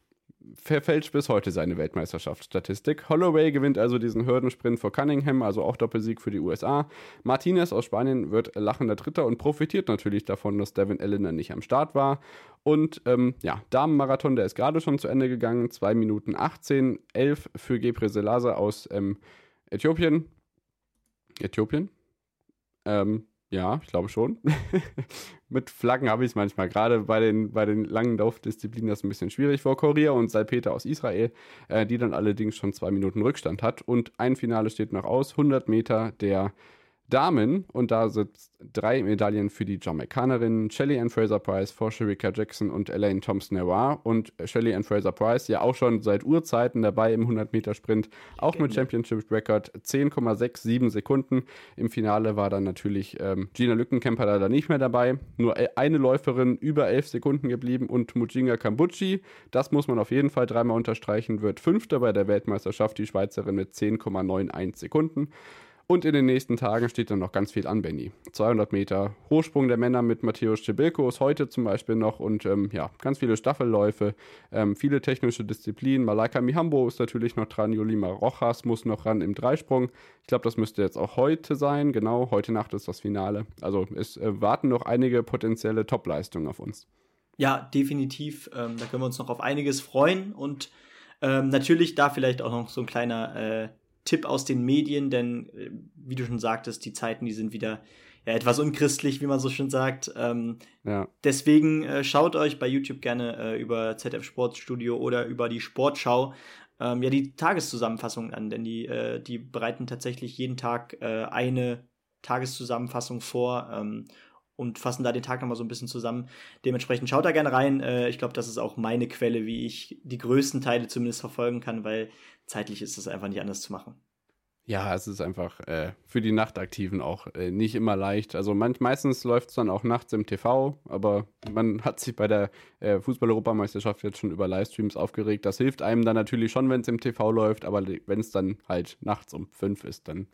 verfälscht bis heute seine Weltmeisterschaftsstatistik. Holloway gewinnt also diesen Hürdensprint vor Cunningham, also auch Doppelsieg für die USA. Martinez aus Spanien wird lachender Dritter und profitiert natürlich davon, dass Devin Ellener nicht am Start war. Und ähm, ja, Damenmarathon, der ist gerade schon zu Ende gegangen. 2 Minuten 18, 11 für Gebre Selase aus ähm, Äthiopien. Äthiopien? Ähm, ja, ich glaube schon. Mit Flaggen habe ich es manchmal. Gerade bei den, bei den langen Laufdisziplinen ist es ein bisschen schwierig vor Korea und Salpeter aus Israel, äh, die dann allerdings schon zwei Minuten Rückstand hat. Und ein Finale steht noch aus. 100 Meter der Damen und da sind drei Medaillen für die Jamaikanerinnen Shelly Ann Fraser Price vor Sherika Jackson und Elaine Thompson-Noir und Shelly Ann Fraser Price ja auch schon seit Urzeiten dabei im 100-Meter-Sprint, auch mit Championship-Record 10,67 Sekunden. Im Finale war dann natürlich ähm, Gina Lückenkämper leider nicht mehr dabei, nur e-, eine Läuferin über 11 Sekunden geblieben und Mujinga Kambuchi, das muss man auf jeden Fall dreimal unterstreichen, wird Fünfter bei der Weltmeisterschaft, die Schweizerin mit 10,91 Sekunden. Und in den nächsten Tagen steht dann noch ganz viel an, Benny. 200 Meter Hochsprung der Männer mit Matthäus Cebilko ist heute zum Beispiel noch und ähm, ja, ganz viele Staffelläufe, ähm, viele technische Disziplinen. Malaika Mihambo ist natürlich noch dran, Jolima Rojas muss noch ran im Dreisprung. Ich glaube, das müsste jetzt auch heute sein. Genau, heute Nacht ist das Finale. Also es äh, warten noch einige potenzielle Topleistungen auf uns. Ja, definitiv. Ähm, da können wir uns noch auf einiges freuen und ähm, natürlich da vielleicht auch noch so ein kleiner äh, Tipp aus den Medien, denn äh, wie du schon sagtest, die Zeiten, die sind wieder ja, etwas unchristlich, wie man so schön sagt. Ähm, ja. Deswegen äh, schaut euch bei YouTube gerne äh, über ZF Sportstudio oder über die Sportschau ähm, ja die Tageszusammenfassungen an, denn die, äh, die bereiten tatsächlich jeden Tag äh, eine Tageszusammenfassung vor. Ähm, und fassen da den Tag nochmal so ein bisschen zusammen. Dementsprechend schaut da gerne rein. Äh, ich glaube, das ist auch meine Quelle, wie ich die größten Teile zumindest verfolgen kann, weil zeitlich ist es einfach nicht anders zu machen. Ja, es ist einfach äh, für die Nachtaktiven auch äh, nicht immer leicht. Also manch, meistens läuft es dann auch nachts im TV, aber man hat sich bei der äh, Fußball-Europameisterschaft jetzt schon über Livestreams aufgeregt. Das hilft einem dann natürlich schon, wenn es im TV läuft, aber wenn es dann halt nachts um fünf ist, dann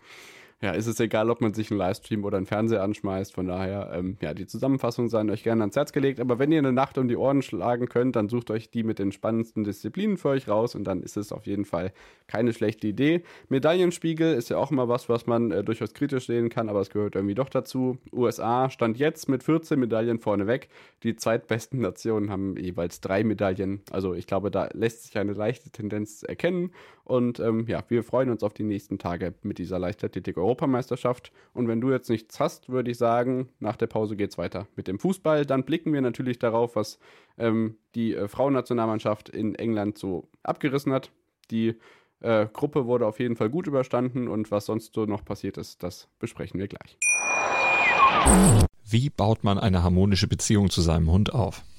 ja, ist es egal, ob man sich einen Livestream oder einen Fernseher anschmeißt. Von daher, ähm, ja, die Zusammenfassungen seien euch gerne ans Herz gelegt. Aber wenn ihr eine Nacht um die Ohren schlagen könnt, dann sucht euch die mit den spannendsten Disziplinen für euch raus und dann ist es auf jeden Fall keine schlechte Idee. Medaillenspiegel ist ja auch immer was, was man äh, durchaus kritisch sehen kann, aber es gehört irgendwie doch dazu. USA stand jetzt mit 14 Medaillen vorneweg. Die zweitbesten Nationen haben jeweils drei Medaillen. Also ich glaube, da lässt sich eine leichte Tendenz erkennen. Und ähm, ja, wir freuen uns auf die nächsten Tage mit dieser Leichtathletik-Europameisterschaft. Und wenn du jetzt nichts hast, würde ich sagen, nach der Pause geht es weiter mit dem Fußball. Dann blicken wir natürlich darauf, was ähm, die äh, Frauennationalmannschaft in England so abgerissen hat. Die äh, Gruppe wurde auf jeden Fall gut überstanden und was sonst so noch passiert ist, das besprechen wir gleich. Wie baut man eine harmonische Beziehung zu seinem Hund auf?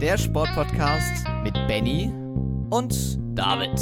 Der Sportpodcast mit Benny und David.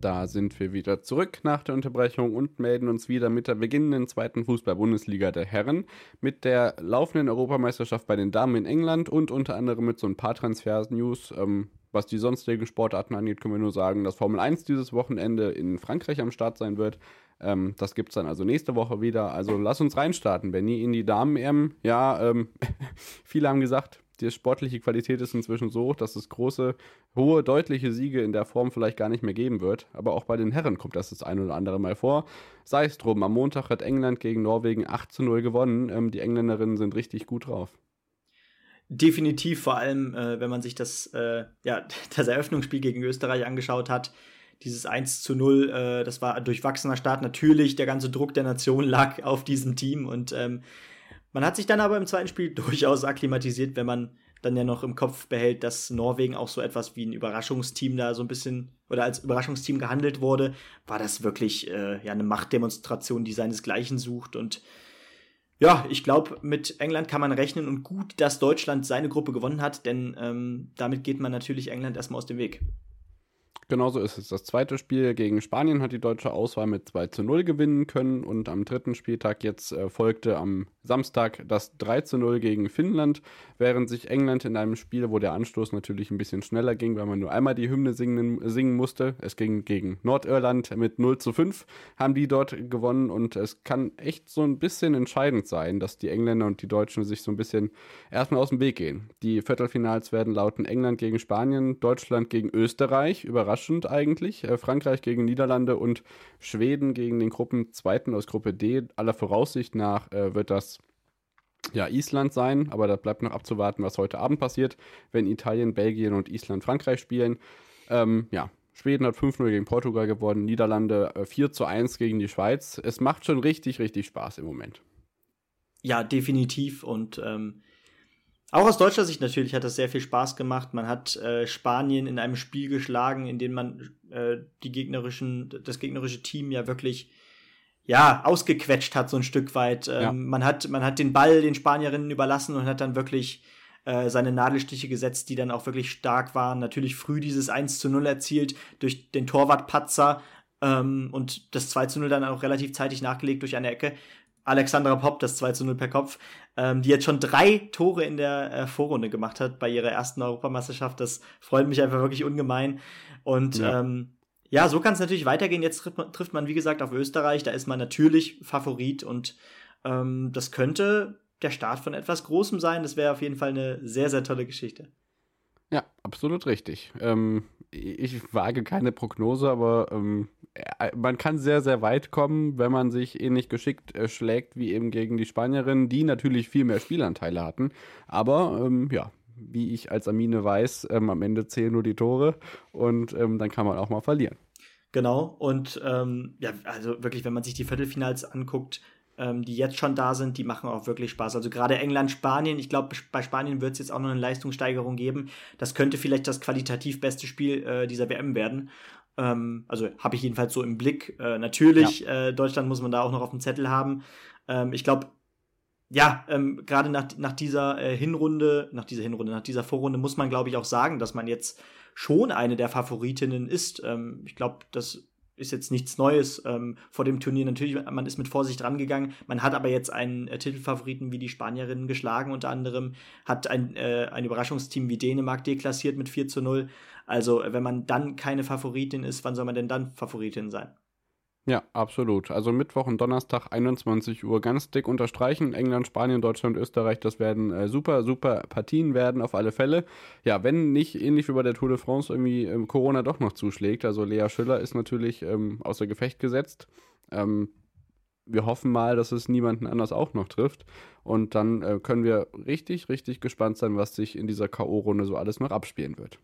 Da sind wir wieder zurück nach der Unterbrechung und melden uns wieder mit der beginnenden zweiten Fußball-Bundesliga der Herren, mit der laufenden Europameisterschaft bei den Damen in England und unter anderem mit so ein paar Transfers-News. Ähm, was die sonstigen Sportarten angeht, können wir nur sagen, dass Formel 1 dieses Wochenende in Frankreich am Start sein wird. Ähm, das gibt es dann also nächste Woche wieder. Also lass uns reinstarten, Benny, in die Damen-EM. Ja, ähm, viele haben gesagt, die sportliche Qualität ist inzwischen so hoch, dass es große, hohe, deutliche Siege in der Form vielleicht gar nicht mehr geben wird. Aber auch bei den Herren kommt das das ein oder andere Mal vor. Sei es drum, am Montag hat England gegen Norwegen 8 zu 0 gewonnen. Ähm, die Engländerinnen sind richtig gut drauf. Definitiv, vor allem, äh, wenn man sich das, äh, ja, das Eröffnungsspiel gegen Österreich angeschaut hat. Dieses 1 zu 0, äh, das war ein durchwachsener Start. Natürlich, der ganze Druck der Nation lag auf diesem Team und ähm, man hat sich dann aber im zweiten Spiel durchaus akklimatisiert, wenn man dann ja noch im Kopf behält, dass Norwegen auch so etwas wie ein Überraschungsteam da so ein bisschen oder als Überraschungsteam gehandelt wurde, war das wirklich äh, ja eine Machtdemonstration, die seinesgleichen sucht und ja, ich glaube, mit England kann man rechnen und gut, dass Deutschland seine Gruppe gewonnen hat, denn ähm, damit geht man natürlich England erstmal aus dem Weg. Genauso ist es. Das zweite Spiel gegen Spanien hat die deutsche Auswahl mit 2 zu 0 gewinnen können und am dritten Spieltag jetzt äh, folgte am Samstag das 3 zu 0 gegen Finnland, während sich England in einem Spiel, wo der Anstoß natürlich ein bisschen schneller ging, weil man nur einmal die Hymne singen, singen musste, es ging gegen Nordirland mit 0 zu 5, haben die dort gewonnen und es kann echt so ein bisschen entscheidend sein, dass die Engländer und die Deutschen sich so ein bisschen erstmal aus dem Weg gehen. Die Viertelfinals werden lauten England gegen Spanien, Deutschland gegen Österreich, überraschend überraschend eigentlich. Äh, Frankreich gegen Niederlande und Schweden gegen den Gruppenzweiten aus Gruppe D. Aller Voraussicht nach äh, wird das ja, Island sein, aber da bleibt noch abzuwarten, was heute Abend passiert, wenn Italien, Belgien und Island Frankreich spielen. Ähm, ja, Schweden hat 5-0 gegen Portugal gewonnen, Niederlande äh, 4 1 gegen die Schweiz. Es macht schon richtig, richtig Spaß im Moment. Ja, definitiv. Und ähm, auch aus deutscher Sicht natürlich hat das sehr viel Spaß gemacht. Man hat äh, Spanien in einem Spiel geschlagen, in dem man äh, die gegnerischen, das gegnerische Team ja wirklich ja ausgequetscht hat so ein Stück weit. Ähm, ja. Man hat man hat den Ball den Spanierinnen überlassen und hat dann wirklich äh, seine Nadelstiche gesetzt, die dann auch wirklich stark waren. Natürlich früh dieses 1 zu 0 erzielt durch den Torwart ähm, und das 2 zu 0 dann auch relativ zeitig nachgelegt durch eine Ecke. Alexandra Popp das 2 zu 0 per Kopf, ähm, die jetzt schon drei Tore in der äh, Vorrunde gemacht hat bei ihrer ersten Europameisterschaft. Das freut mich einfach wirklich ungemein. Und ja, ähm, ja so kann es natürlich weitergehen. Jetzt trifft man, trifft man, wie gesagt, auf Österreich. Da ist man natürlich Favorit und ähm, das könnte der Start von etwas Großem sein. Das wäre auf jeden Fall eine sehr, sehr tolle Geschichte. Ja, absolut richtig. Ähm, ich wage keine Prognose, aber ähm, äh, man kann sehr, sehr weit kommen, wenn man sich ähnlich geschickt äh, schlägt wie eben gegen die Spanierinnen, die natürlich viel mehr Spielanteile hatten. Aber ähm, ja, wie ich als Amine weiß, ähm, am Ende zählen nur die Tore und ähm, dann kann man auch mal verlieren. Genau, und ähm, ja, also wirklich, wenn man sich die Viertelfinals anguckt, ähm, die jetzt schon da sind, die machen auch wirklich Spaß. Also gerade England, Spanien, ich glaube, bei Spanien wird es jetzt auch noch eine Leistungssteigerung geben. Das könnte vielleicht das qualitativ beste Spiel äh, dieser WM werden. Ähm, also habe ich jedenfalls so im Blick. Äh, natürlich, ja. äh, Deutschland muss man da auch noch auf dem Zettel haben. Ähm, ich glaube, ja, ähm, gerade nach, nach dieser äh, Hinrunde, nach dieser Hinrunde, nach dieser Vorrunde muss man, glaube ich, auch sagen, dass man jetzt schon eine der Favoritinnen ist. Ähm, ich glaube, das ist jetzt nichts Neues ähm, vor dem Turnier. Natürlich, man ist mit Vorsicht rangegangen. Man hat aber jetzt einen äh, Titelfavoriten wie die Spanierinnen geschlagen, unter anderem, hat ein, äh, ein Überraschungsteam wie Dänemark deklassiert mit 4 zu 0. Also, wenn man dann keine Favoritin ist, wann soll man denn dann Favoritin sein? Ja, absolut. Also Mittwoch und Donnerstag 21 Uhr ganz dick unterstreichen. England, Spanien, Deutschland, Österreich, das werden äh, super, super Partien werden auf alle Fälle. Ja, wenn nicht ähnlich wie bei der Tour de France irgendwie ähm, Corona doch noch zuschlägt. Also Lea Schüller ist natürlich ähm, außer Gefecht gesetzt. Ähm, wir hoffen mal, dass es niemanden anders auch noch trifft. Und dann äh, können wir richtig, richtig gespannt sein, was sich in dieser K.O.-Runde so alles noch abspielen wird.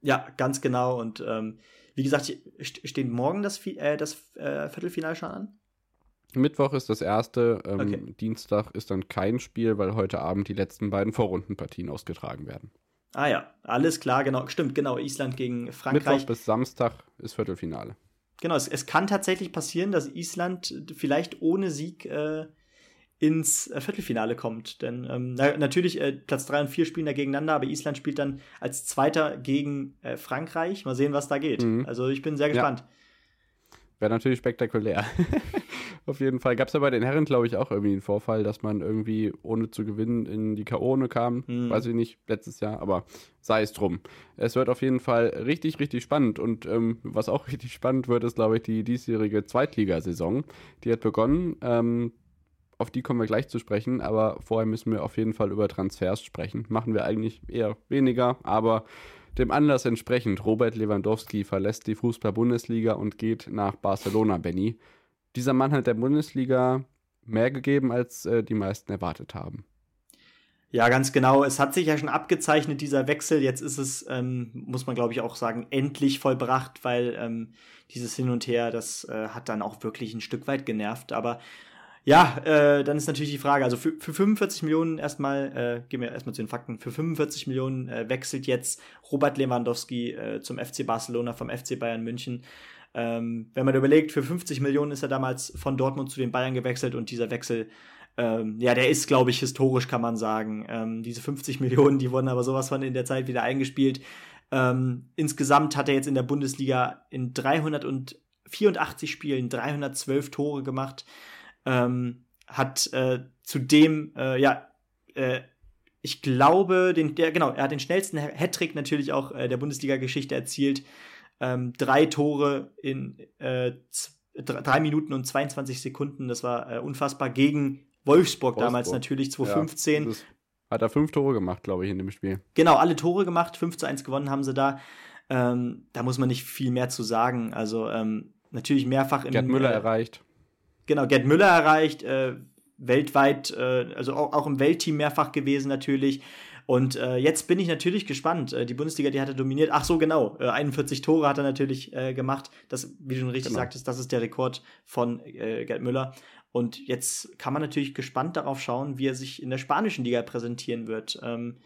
Ja, ganz genau. Und ähm, wie gesagt, steht morgen das, äh, das äh, Viertelfinale schon an? Mittwoch ist das erste, ähm, okay. Dienstag ist dann kein Spiel, weil heute Abend die letzten beiden Vorrundenpartien ausgetragen werden. Ah ja, alles klar, genau. Stimmt, genau. Island gegen Frankreich. Mittwoch bis Samstag ist Viertelfinale. Genau, es, es kann tatsächlich passieren, dass Island vielleicht ohne Sieg äh, ins äh, Viertelfinale kommt. Denn ähm, na, natürlich, äh, Platz 3 und 4 spielen da gegeneinander, aber Island spielt dann als Zweiter gegen äh, Frankreich. Mal sehen, was da geht. Mhm. Also ich bin sehr gespannt. Ja. Wäre natürlich spektakulär. Auf jeden Fall. Gab es ja bei den Herren, glaube ich, auch irgendwie einen Vorfall, dass man irgendwie ohne zu gewinnen in die K.O. kam. Mhm. Weiß ich nicht, letztes Jahr, aber sei es drum. Es wird auf jeden Fall richtig, richtig spannend. Und ähm, was auch richtig spannend wird, ist, glaube ich, die diesjährige Zweitligasaison. Die hat begonnen. Ähm, auf die kommen wir gleich zu sprechen, aber vorher müssen wir auf jeden Fall über Transfers sprechen. Machen wir eigentlich eher weniger, aber dem Anlass entsprechend, Robert Lewandowski verlässt die Fußball-Bundesliga und geht nach Barcelona, Benny. Dieser Mann hat der Bundesliga mehr gegeben, als äh, die meisten erwartet haben. Ja, ganz genau. Es hat sich ja schon abgezeichnet, dieser Wechsel. Jetzt ist es, ähm, muss man glaube ich auch sagen, endlich vollbracht, weil ähm, dieses Hin und Her, das äh, hat dann auch wirklich ein Stück weit genervt. Aber ja, äh, dann ist natürlich die Frage, also für, für 45 Millionen erstmal, äh, gehen wir erstmal zu den Fakten, für 45 Millionen äh, wechselt jetzt Robert Lewandowski äh, zum FC Barcelona vom FC Bayern München. Ähm, wenn man überlegt, für 50 Millionen ist er damals von Dortmund zu den Bayern gewechselt und dieser Wechsel, ähm, ja, der ist, glaube ich, historisch, kann man sagen. Ähm, diese 50 Millionen, die wurden aber sowas von in der Zeit wieder eingespielt. Ähm, insgesamt hat er jetzt in der Bundesliga in 384 Spielen 312 Tore gemacht ähm, hat äh, zudem, äh, ja, äh, ich glaube, den, der, genau, er hat den schnellsten Hattrick natürlich auch äh, der Bundesliga-Geschichte erzielt. Ähm, drei Tore in äh, drei Minuten und 22 Sekunden, das war äh, unfassbar gegen Wolfsburg, Wolfsburg. damals natürlich 2015. Ja, hat er fünf Tore gemacht, glaube ich, in dem Spiel. Genau, alle Tore gemacht, 5 zu 1 gewonnen haben sie da. Ähm, da muss man nicht viel mehr zu sagen. Also ähm, natürlich mehrfach im Gerd Müller äh, erreicht. Genau, Gerd Müller erreicht, äh, weltweit, äh, also auch, auch im Weltteam mehrfach gewesen natürlich. Und äh, jetzt bin ich natürlich gespannt. Äh, die Bundesliga, die hat er dominiert. Ach so, genau. Äh, 41 Tore hat er natürlich äh, gemacht. Das, wie du schon richtig genau. sagtest, das ist der Rekord von äh, Gerd Müller. Und jetzt kann man natürlich gespannt darauf schauen, wie er sich in der spanischen Liga präsentieren wird. Ähm,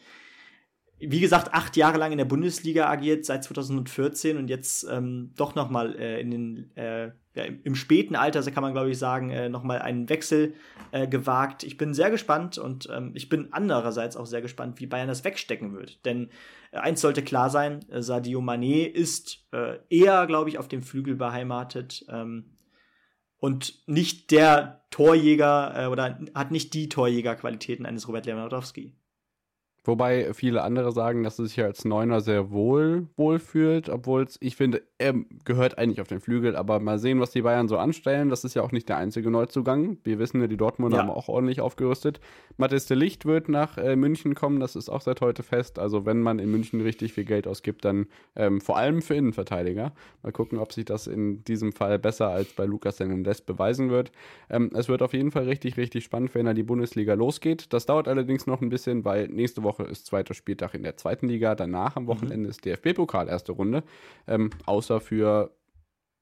wie gesagt, acht Jahre lang in der Bundesliga agiert, seit 2014 und jetzt ähm, doch noch mal äh, in den äh, ja, im, späten Alter, so kann man glaube ich sagen, äh, noch mal einen Wechsel äh, gewagt. Ich bin sehr gespannt und ähm, ich bin andererseits auch sehr gespannt, wie Bayern das wegstecken wird. Denn äh, eins sollte klar sein, äh, Sadio Mané ist äh, eher, glaube ich, auf dem Flügel beheimatet ähm, und nicht der Torjäger äh, oder hat nicht die Torjägerqualitäten eines Robert Lewandowski. Wobei viele andere sagen, dass er sich als Neuner sehr wohl wohlfühlt, obwohl es, ich finde, er gehört eigentlich auf den Flügel, aber mal sehen, was die Bayern so anstellen. Das ist ja auch nicht der einzige Neuzugang. Wir wissen ja, die Dortmunder ja. haben auch ordentlich aufgerüstet. Mathis de Licht wird nach äh, München kommen, das ist auch seit heute fest. Also wenn man in München richtig viel Geld ausgibt, dann ähm, vor allem für Innenverteidiger. Mal gucken, ob sich das in diesem Fall besser als bei Lukas Hernandez beweisen wird. Ähm, es wird auf jeden Fall richtig, richtig spannend, wenn er die Bundesliga losgeht. Das dauert allerdings noch ein bisschen, weil nächste Woche Woche ist zweiter Spieltag in der zweiten Liga. Danach am Wochenende mhm. ist DFB-Pokal erste Runde. Ähm, außer für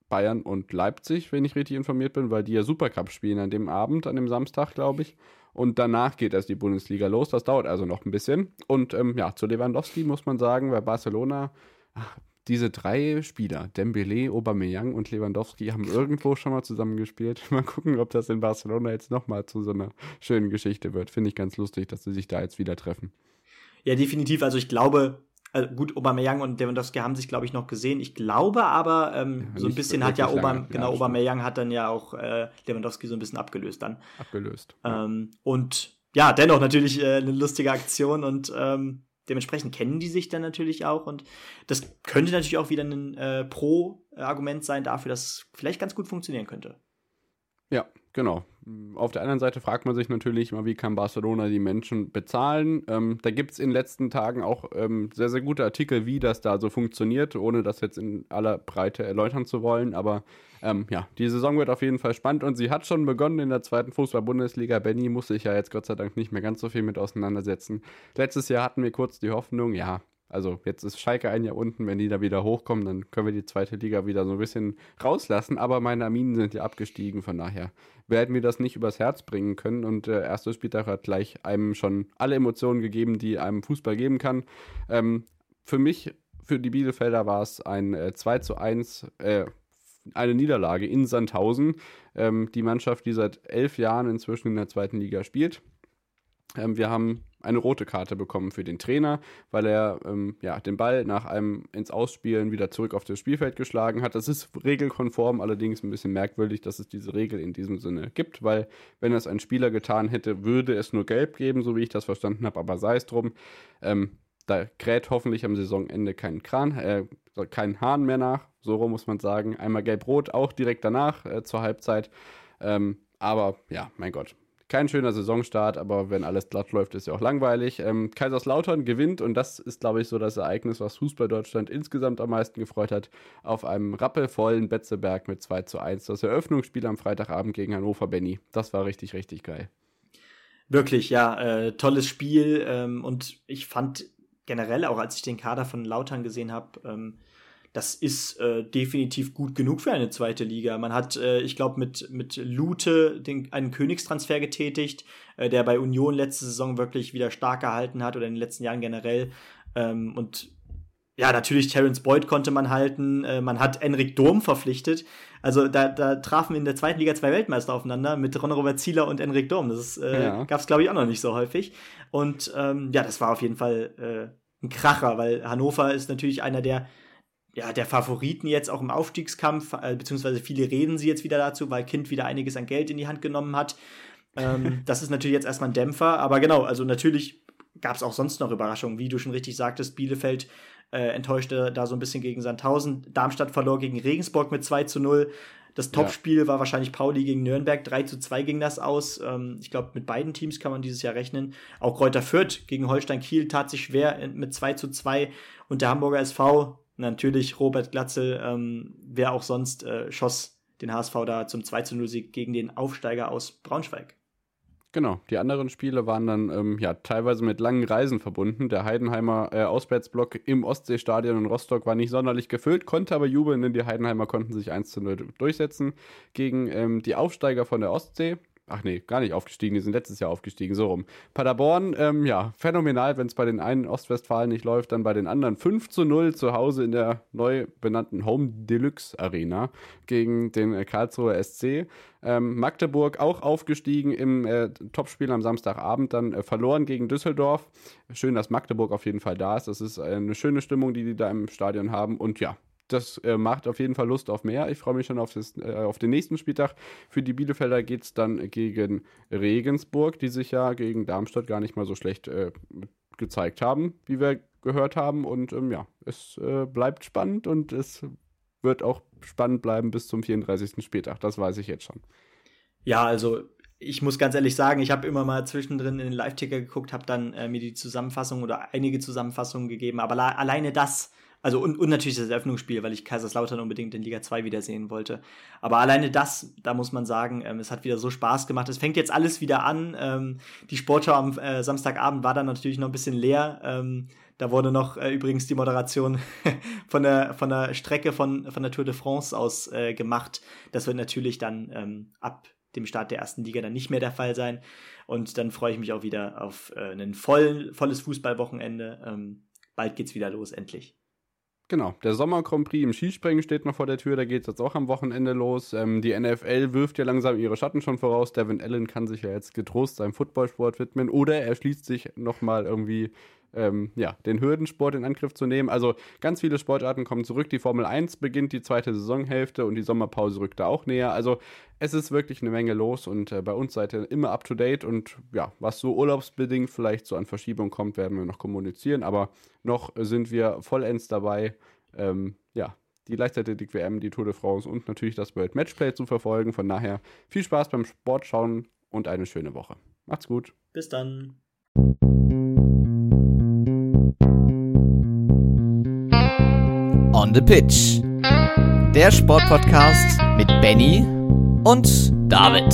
Bayern und Leipzig, wenn ich richtig informiert bin, weil die ja Supercup spielen an dem Abend, an dem Samstag, glaube ich. Und danach geht erst die Bundesliga los. Das dauert also noch ein bisschen. Und ähm, ja, zu Lewandowski muss man sagen, bei Barcelona, ach, diese drei Spieler, Dembele, Aubameyang und Lewandowski, haben irgendwo schon mal zusammengespielt. Mal gucken, ob das in Barcelona jetzt nochmal zu so einer schönen Geschichte wird. Finde ich ganz lustig, dass sie sich da jetzt wieder treffen. Ja, definitiv. Also ich glaube, also gut, Aubameyang und Lewandowski haben sich, glaube ich, noch gesehen. Ich glaube aber, ähm, ja, so ein bisschen hat ja Aubameyang, genau, Aubameyang hat dann ja auch äh, Lewandowski so ein bisschen abgelöst dann. Abgelöst. Ähm, ja. Und ja, dennoch natürlich äh, eine lustige Aktion und ähm, dementsprechend kennen die sich dann natürlich auch und das könnte natürlich auch wieder ein äh, Pro-Argument sein dafür, dass es vielleicht ganz gut funktionieren könnte. Ja, genau. Auf der anderen Seite fragt man sich natürlich mal, wie kann Barcelona die Menschen bezahlen? Ähm, da gibt es in den letzten Tagen auch ähm, sehr, sehr gute Artikel, wie das da so funktioniert, ohne das jetzt in aller Breite erläutern zu wollen. Aber ähm, ja, die Saison wird auf jeden Fall spannend und sie hat schon begonnen in der zweiten Fußball-Bundesliga. Benny muss sich ja jetzt Gott sei Dank nicht mehr ganz so viel mit auseinandersetzen. Letztes Jahr hatten wir kurz die Hoffnung, ja, also jetzt ist Schalke ein Jahr unten, wenn die da wieder hochkommen, dann können wir die zweite Liga wieder so ein bisschen rauslassen. Aber meine Aminen sind ja abgestiegen, von daher werden wir das nicht übers Herz bringen können. Und der erste Spieltag hat gleich einem schon alle Emotionen gegeben, die einem Fußball geben kann. Ähm, für mich, für die Bielefelder war es ein äh, 2 zu 1, äh, eine Niederlage in Sandhausen. Ähm, die Mannschaft, die seit elf Jahren inzwischen in der zweiten Liga spielt. Ähm, wir haben eine rote Karte bekommen für den Trainer, weil er ähm, ja, den Ball nach einem ins Ausspielen wieder zurück auf das Spielfeld geschlagen hat. Das ist regelkonform, allerdings ein bisschen merkwürdig, dass es diese Regel in diesem Sinne gibt, weil wenn es ein Spieler getan hätte, würde es nur gelb geben, so wie ich das verstanden habe, aber sei es drum. Ähm, da kräht hoffentlich am Saisonende kein Kran, äh, kein Hahn mehr nach, so rum muss man sagen. Einmal gelb-rot, auch direkt danach äh, zur Halbzeit. Ähm, aber ja, mein Gott, kein schöner Saisonstart, aber wenn alles glatt läuft, ist ja auch langweilig. Ähm, Kaiserslautern gewinnt und das ist, glaube ich, so das Ereignis, was Fußball Deutschland insgesamt am meisten gefreut hat, auf einem rappelvollen Betzeberg mit 2 zu 1. Das Eröffnungsspiel am Freitagabend gegen Hannover Benny. Das war richtig, richtig geil. Wirklich, ja, äh, tolles Spiel ähm, und ich fand generell, auch als ich den Kader von Lautern gesehen habe, ähm, das ist äh, definitiv gut genug für eine zweite Liga. Man hat, äh, ich glaube, mit, mit Lute den, einen Königstransfer getätigt, äh, der bei Union letzte Saison wirklich wieder stark gehalten hat oder in den letzten Jahren generell. Ähm, und ja, natürlich Terence Boyd konnte man halten. Äh, man hat Enrik Dom verpflichtet. Also da, da trafen in der zweiten Liga zwei Weltmeister aufeinander mit Ron Robert Zieler und Enrik Dom. Das äh, ja. gab es, glaube ich, auch noch nicht so häufig. Und ähm, ja, das war auf jeden Fall äh, ein Kracher, weil Hannover ist natürlich einer der ja, der Favoriten jetzt auch im Aufstiegskampf, äh, beziehungsweise viele reden sie jetzt wieder dazu, weil Kind wieder einiges an Geld in die Hand genommen hat. Ähm, das ist natürlich jetzt erstmal ein Dämpfer, aber genau, also natürlich gab es auch sonst noch Überraschungen, wie du schon richtig sagtest, Bielefeld äh, enttäuschte da so ein bisschen gegen Sandhausen, Darmstadt verlor gegen Regensburg mit 2 zu 0. Das Topspiel ja. war wahrscheinlich Pauli gegen Nürnberg. 3 zu 2 ging das aus. Ähm, ich glaube, mit beiden Teams kann man dieses Jahr rechnen. Auch Kräuter Fürth gegen Holstein Kiel tat sich schwer mit 2 zu 2. Und der Hamburger SV natürlich Robert Glatzel, ähm, wer auch sonst, äh, schoss den HSV da zum 2 0 Sieg gegen den Aufsteiger aus Braunschweig. Genau, die anderen Spiele waren dann ähm, ja teilweise mit langen Reisen verbunden. Der Heidenheimer äh, Auswärtsblock im Ostseestadion in Rostock war nicht sonderlich gefüllt, konnte aber jubeln, denn die Heidenheimer konnten sich 1 zu 0 durchsetzen gegen ähm, die Aufsteiger von der Ostsee. Ach nee, gar nicht aufgestiegen, die sind letztes Jahr aufgestiegen, so rum. Paderborn, ähm, ja, phänomenal, wenn es bei den einen Ostwestfalen nicht läuft, dann bei den anderen 5 zu 0 zu Hause in der neu benannten Home Deluxe Arena gegen den äh, Karlsruher SC. Ähm, Magdeburg auch aufgestiegen im äh, Topspiel am Samstagabend, dann äh, verloren gegen Düsseldorf. Schön, dass Magdeburg auf jeden Fall da ist. Das ist äh, eine schöne Stimmung, die die da im Stadion haben. Und ja, das äh, macht auf jeden Fall Lust auf mehr. Ich freue mich schon auf, das, äh, auf den nächsten Spieltag. Für die Bielefelder geht es dann gegen Regensburg, die sich ja gegen Darmstadt gar nicht mal so schlecht äh, gezeigt haben, wie wir gehört haben. Und ähm, ja, es äh, bleibt spannend und es wird auch spannend bleiben bis zum 34. Spieltag. Das weiß ich jetzt schon. Ja, also ich muss ganz ehrlich sagen, ich habe immer mal zwischendrin in den Live-Ticker geguckt, habe dann äh, mir die Zusammenfassung oder einige Zusammenfassungen gegeben, aber alleine das Also und, und natürlich das Eröffnungsspiel, weil ich Kaiserslautern unbedingt in Liga 2 wiedersehen wollte. Aber alleine das, da muss man sagen, ähm, es hat wieder so Spaß gemacht. Es fängt jetzt alles wieder an. Ähm, die Sportschau am äh, Samstagabend war dann natürlich noch ein bisschen leer. Ähm, da wurde noch äh, übrigens die Moderation von der, von der Strecke von, von der Tour de France aus äh, gemacht. Das wird natürlich dann ähm, ab dem Start der ersten Liga dann nicht mehr der Fall sein. Und dann freue ich mich auch wieder auf äh, ein voll, volles Fußballwochenende. Ähm, bald geht's wieder los, endlich. Genau, der Sommer Grand Prix im Skispringen steht noch vor der Tür, da geht es jetzt auch am Wochenende los. Ähm, die NFL wirft ja langsam ihre Schatten schon voraus. Devin Allen kann sich ja jetzt getrost seinem Footballsport widmen oder er schließt sich nochmal irgendwie ähm, ja, den Hürdensport in Angriff zu nehmen. Also ganz viele Sportarten kommen zurück. Die Formel 1 beginnt die zweite Saisonhälfte und die Sommerpause rückt da auch näher. Also es ist wirklich eine Menge los und äh, bei uns seid ihr immer up to date und ja, was so urlaubsbedingt vielleicht so an Verschiebung kommt, werden wir noch kommunizieren. Aber noch sind wir vollends dabei. Ähm, ja, die Leichtathletik-WM, die Tour de France und natürlich das World Matchplay zu verfolgen. Von daher viel Spaß beim Sport schauen und eine schöne Woche. Macht's gut. Bis dann. On the Pitch. Der Sportpodcast mit Benny und David.